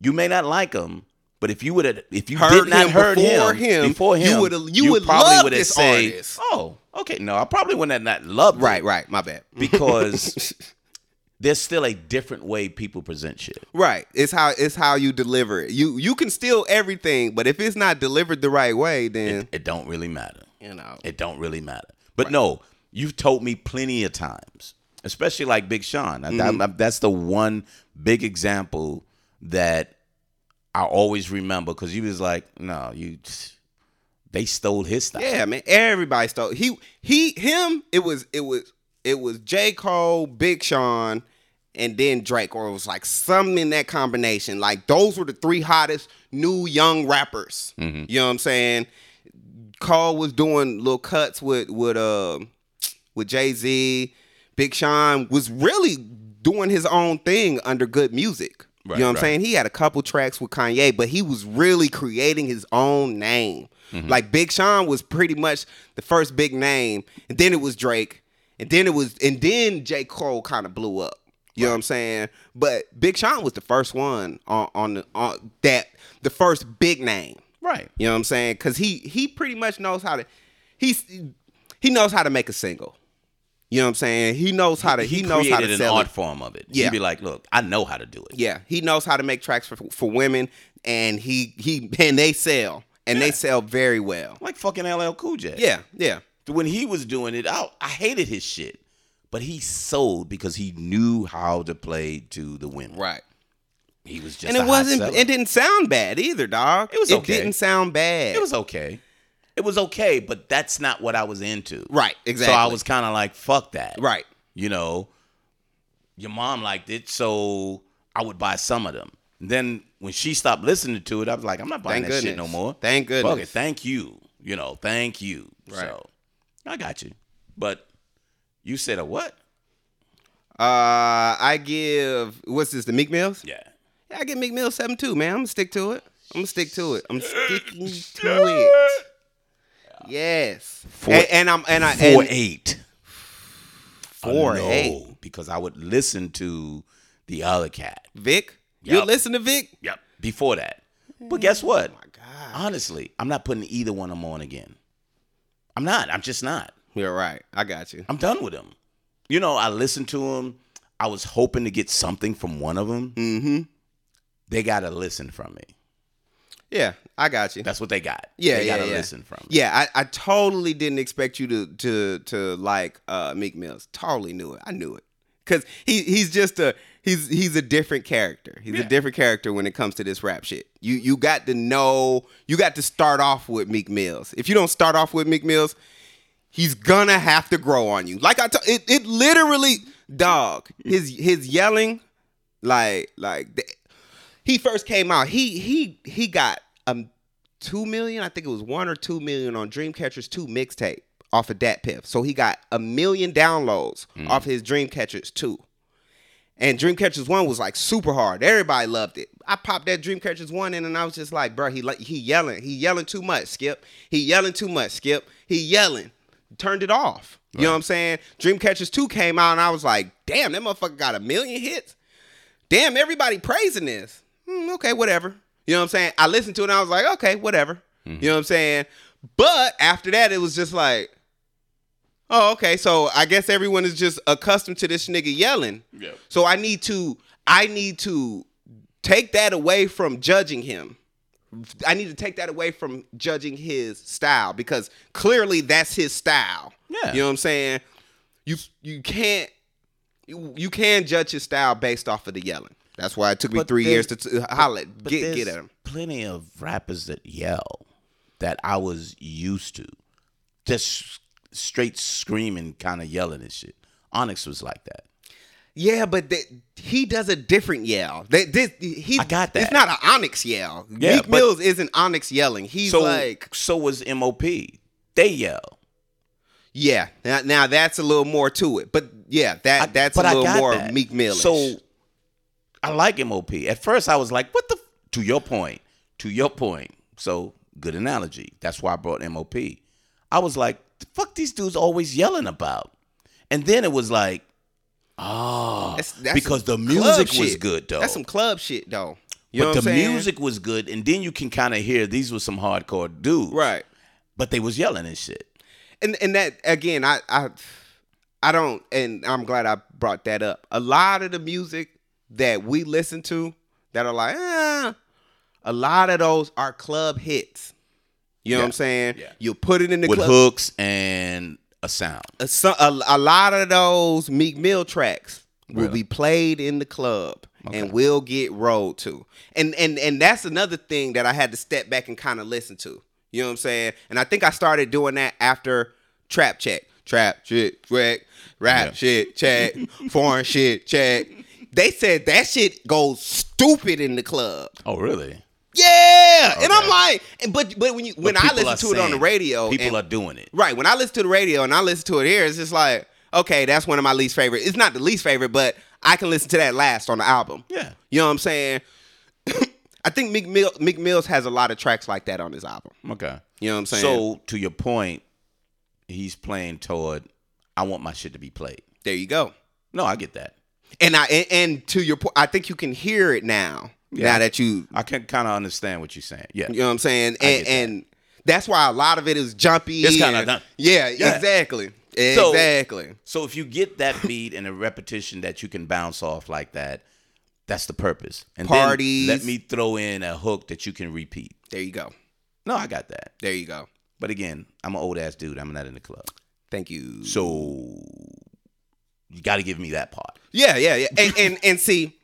you may not like him, but if you would have, if you Heard did not him heard before him, him, before you would've- you would love this artist. "Oh, okay, no, I probably wouldn't have not loved right, it right. My bad. because there's still a different way people present shit." Right. It's how it's how you deliver it. You you can steal everything, but if it's not delivered the right way, then It don't really matter. you know. It don't really matter. But no, you've told me plenty of times, especially like Big Sean. That- Mm-hmm. that- that's the one big example that I always remember because you was like, no, you, they stole his stuff. Yeah, man. Everybody stole. He he him. It was it was it was J Cole, Big Sean, and then Drake, or it was like something in that combination. Like those were the three hottest new young rappers. You know what I'm saying? Cole was doing little cuts with with uh with Jay Z. Big Sean was really doing his own thing under G.O.O.D. Music. Right, you know what I'm saying? He had a couple tracks with Kanye, but he was really creating his own name. Mm-hmm. Like Big Sean was pretty much the first big name, and then it was Drake, and then it was, and then J Cole kind of blew up. You know what I'm saying? But Big Sean was the first one on on the on that the first big name. Right. You know what I'm saying? Because he he pretty much knows how to he's he knows how to make a single. You know what I'm saying? He knows how to he, He, knows how to an sell art it. form of it. Yeah. He'd be like, look, I know how to do it. Yeah, he knows how to make tracks for for women, and he he and they sell and they sell very well. Like fucking LL Cool J. Yeah, yeah, When he was doing it, I, I hated his shit. But he sold because he knew how to play to the women. right. He was just and it wasn't. It didn't sound bad either, dog. It was okay. It didn't sound bad. It was okay. It was okay, but that's not what I was into. right. Exactly. So I was kind of like, fuck that. right. You know, your mom liked it, so I would buy some of them. Then when she stopped listening to it, I was like, I'm not buying Thank that shit no more. Thank Fuck goodness. it. Thank you. You know, thank you. Right. So I got you. But you said a what? Uh, I give what's this? The Meek Mills. Yeah. Yeah, I give Meek Mill seven two, man. I'm gonna stick to it. I'm gonna stick to it. I'm sticking to it. Yes. Four- and, and I'm and I Four and, eight. Four no, eight. Because I would listen to the other cat. Vic. You listen to Vic? Yep. Before that. But guess what? Oh my God. Honestly, I'm not putting either one of them on again. I'm not. I'm just not. You're right. I got you. I'm done with them. You know, I listened to them. I was hoping to get something from one of them. Mm-hmm. They got to listen from me. Yeah, I got you. That's what they got. Yeah, they yeah, gotta yeah. listen from. it. Yeah, I, I totally didn't expect you to to to like uh Meek Mills. Totally knew it. I knew it. Cause he he's just a he's he's a different character. He's a different character when it comes to this rap shit. You you got to know you got to start off with Meek Mills. If you don't start off with Meek Mills, he's gonna have to grow on you. Like I t- it it literally dog his his yelling like like the, he first came out he he he got um two million I think it was one or two million on Dreamchasers two mixtape off of DatPiff. So he got a million downloads off his Dreamchasers two. And Dreamchasers one was like super hard. Everybody loved it. I popped that Dreamchasers one in, and I was just like, bro, he like he yelling, he yelling too much. Skip, he yelling too much. Skip, he yelling. Turned it off. You know what I'm saying? Dreamchasers two came out, and I was like, damn, that motherfucker got a million hits. Damn, everybody praising this. Hmm, okay, whatever. You know what I'm saying? I listened to it, and I was like, okay, whatever. You know what I'm saying? But after that, it was just like, Oh, okay. So I guess everyone is just accustomed to this nigga yelling. Yeah. So I need to I need to take that away from judging him. I need to take that away from judging his style because clearly that's his style. Yeah. You know what I'm saying? You you can't you, you can judge his style based off of the yelling. That's why it took me But three years to t- holler, But get get at him. Plenty of rappers that yell that I was used to, just straight screaming, kind of yelling and shit. Onyx was like that. Yeah, but that he does a different yell. That this he I got that. It's not an Onyx yell. Yeah, Meek Mills isn't Onyx yelling. He's so like so was MOP. They yell. yeah. Now, now that's a little more to it, but yeah, that I- that's a little more that. Meek Mill. So I like MOP. At first, I was like, "What the?" F-? To your point. To your point. So good analogy. That's why I brought MOP. I was like, "The fuck these dudes always yelling about?" And then it was like, "Oh, That's- that's because the music was shit. good though." That's some club shit though. You know but what the I'm saying? music was good, and then you can kind of hear these were some hardcore dudes, right? But they was yelling and shit. and and that again i i i don't and i'm glad i brought that up a lot of the music that we listen to that are like eh, a lot of those are club hits you know what i'm saying Yeah. you put it in the with club hooks and a sound. a, so- a, a lot of those meek mill tracks will Really? be played in the club Okay. and will get rolled to and and and that's another thing that i had to step back and kind of listen to you know what i'm saying and i think i started doing that after trap check trap shit check rap Yeah. shit check foreign shit check they said that shit goes stupid in the club Oh, really? Yeah and i'm like but but when you when i listen to it on the radio people and- are doing it. Right. When I listen to the radio and I listen to it here, it's just like, okay, that's one of my least favorite. It's not the least favorite, but I can listen to that last on the album. Yeah. You know what I'm saying? I think Meek, Mill, Meek Mills has a lot of tracks like that on his album. Okay. You know what I'm saying? So to your point, he's playing toward I want my shit to be played. there you go. No, I get that. And I and, and to your point, I think you can hear it now. Yeah. Now that you I can kind of understand what you're saying. Yeah. you know what I'm saying? And that. and that's why a lot of it is jumpy. It's kinda done. Yeah, Yeah. exactly. So- exactly. So if you get that beat and a repetition that you can bounce off like that, that's the purpose. And Parties. Then let me throw in a hook that you can repeat. there you go. No, I got that. There you go. But again, I'm an old ass dude. I'm not in the club. Thank you. So you got to give me that part. Yeah, yeah, yeah. And and, and see,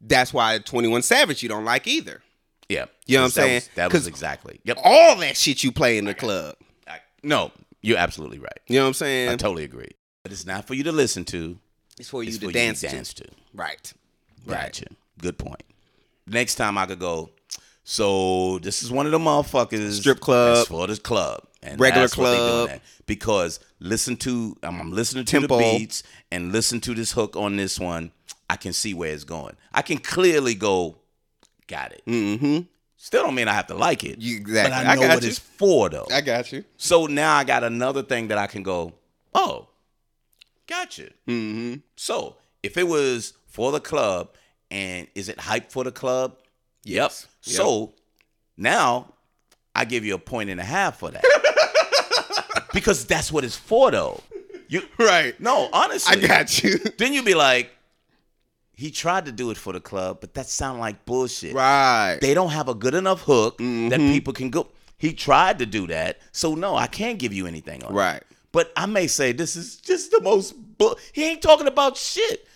that's why 21 Savage you don't like either. Yeah. You know what I'm that saying? was- that was exactly. Yep. All that shit you play in the club. I- no, you're absolutely right. You know what I'm saying? I totally agree. But it's not for you to listen to. It's for you It's to for dance, you to dance to. Right. Right. Gotcha. Good point. Next time I could go. So this is one of the motherfuckers. Strip club. For this club. And Regular that's what they doing club. Because listen to I'm, I'm listening to Tempo. the beats and listen to this hook on this one. I can see where it's going. I can clearly go. Got it. Mm-hmm. Still don't mean I have to like it. You- exactly. But I I know got what you. it's for though. I got you. So now I got another thing that I can go, oh, gotcha. Mm-hmm. So if it was for the club and is it hype for the club? Yes. Yep. So now I give you a point and a half for that. because that's what it's for though. You Right. no, honestly. I got you. Then you'd be like, he tried to do it for the club, but that sounded like bullshit. Right. They don't have a good enough hook that Mhm. people can go. He tried to do that, so no, I can't give you anything on it. right. But I may say this is just the most. Bu- he ain't talking about shit.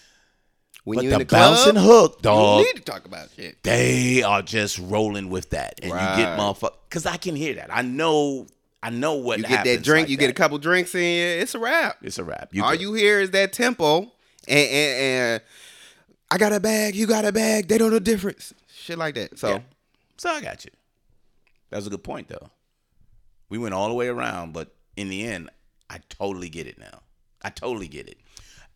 When but you the the club, bouncing hook, you dog, need to talk about shit. they are just rolling with that, and you get Right. motherfucker. Because I can hear that. I know. I know what. You get that drink, like you get a couple drinks in you, it's a wrap. It's a wrap. All good. you hear is that tempo, and, and, and I got a bag, you got a bag. They don't know the difference. Shit like that. So Yeah. So I got you. That was a good point, though. We went all the way around, but in the end, I totally get it now. I totally get it.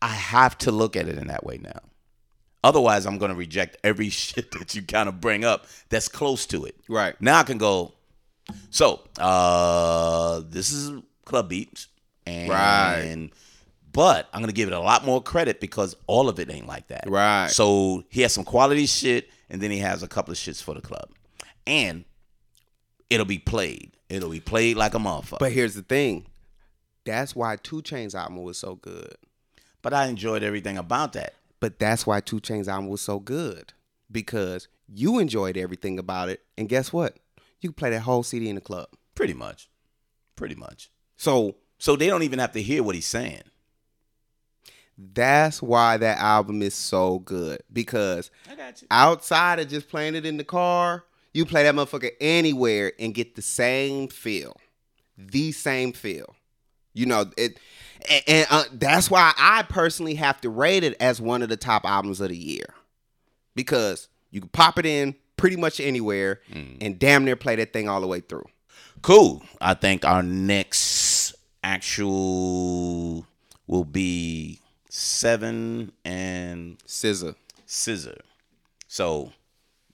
I have to look at it in that way now. Otherwise, I'm going to reject every shit that you kind of bring up that's close to it. right, Now I can go. So uh, this is Club Beats, and Right. but I'm gonna give it a lot more credit because all of it ain't like that. Right. So he has some quality shit, and then he has a couple of shits for the club, and it'll be played. It'll be played like a motherfucker. but here's the thing. That's why 2 Chainz album was so good. but I enjoyed everything about that. But that's why 2 Chainz album was so good because you enjoyed everything about it, and guess what? You could play that whole CD in the club. Pretty much. Pretty much. So So they don't even have to hear what he's saying. that's why that album is so good because I got you. outside of just playing it in the car, you play that motherfucker anywhere and get the same feel, the same feel. You know it, and, and, uh, that's why I personally have to rate it as one of the top albums of the year because you can pop it in pretty much anywhere and damn near play that thing all the way through. Cool. I think our next actual will be Sevyn and SZA. SZA. So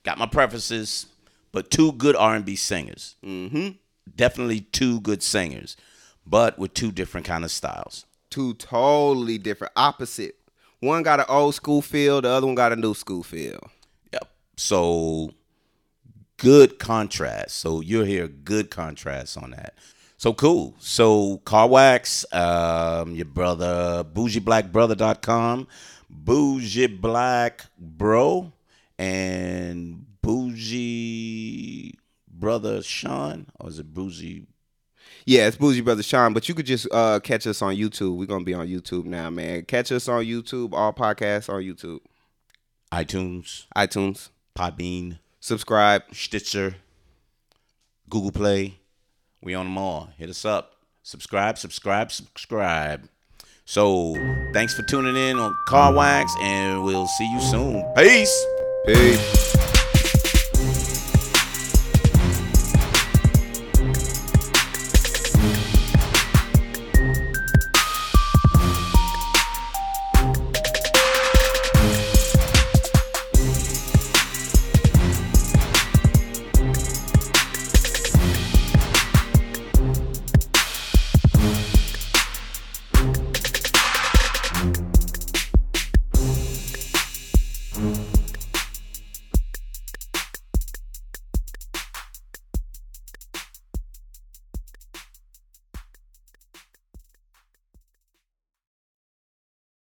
got my preferences, but two good R and B singers. Mm-hmm. Definitely two good singers, but with two different kind of styles. Two totally different, opposite. One got an old school feel, the other one got a new school feel. Yep. So good contrast. So you'll hear good contrast on that. So cool. So Car Wax, um, your brother, bougieblackbrother.com, bougie black bro, and bougie brother Sean, or is it bougie? Yeah, it's Bougie Brother Sean, but you could just uh, catch us on YouTube. We're gonna be on YouTube now, man. Catch us on YouTube. All podcasts on YouTube, iTunes, iTunes. Podbean, Subscribe. Stitcher, Google Play. We on them all. Hit us up. Subscribe, subscribe, subscribe. So thanks for tuning in on Car Wax, and we'll see you soon. Peace. Peace.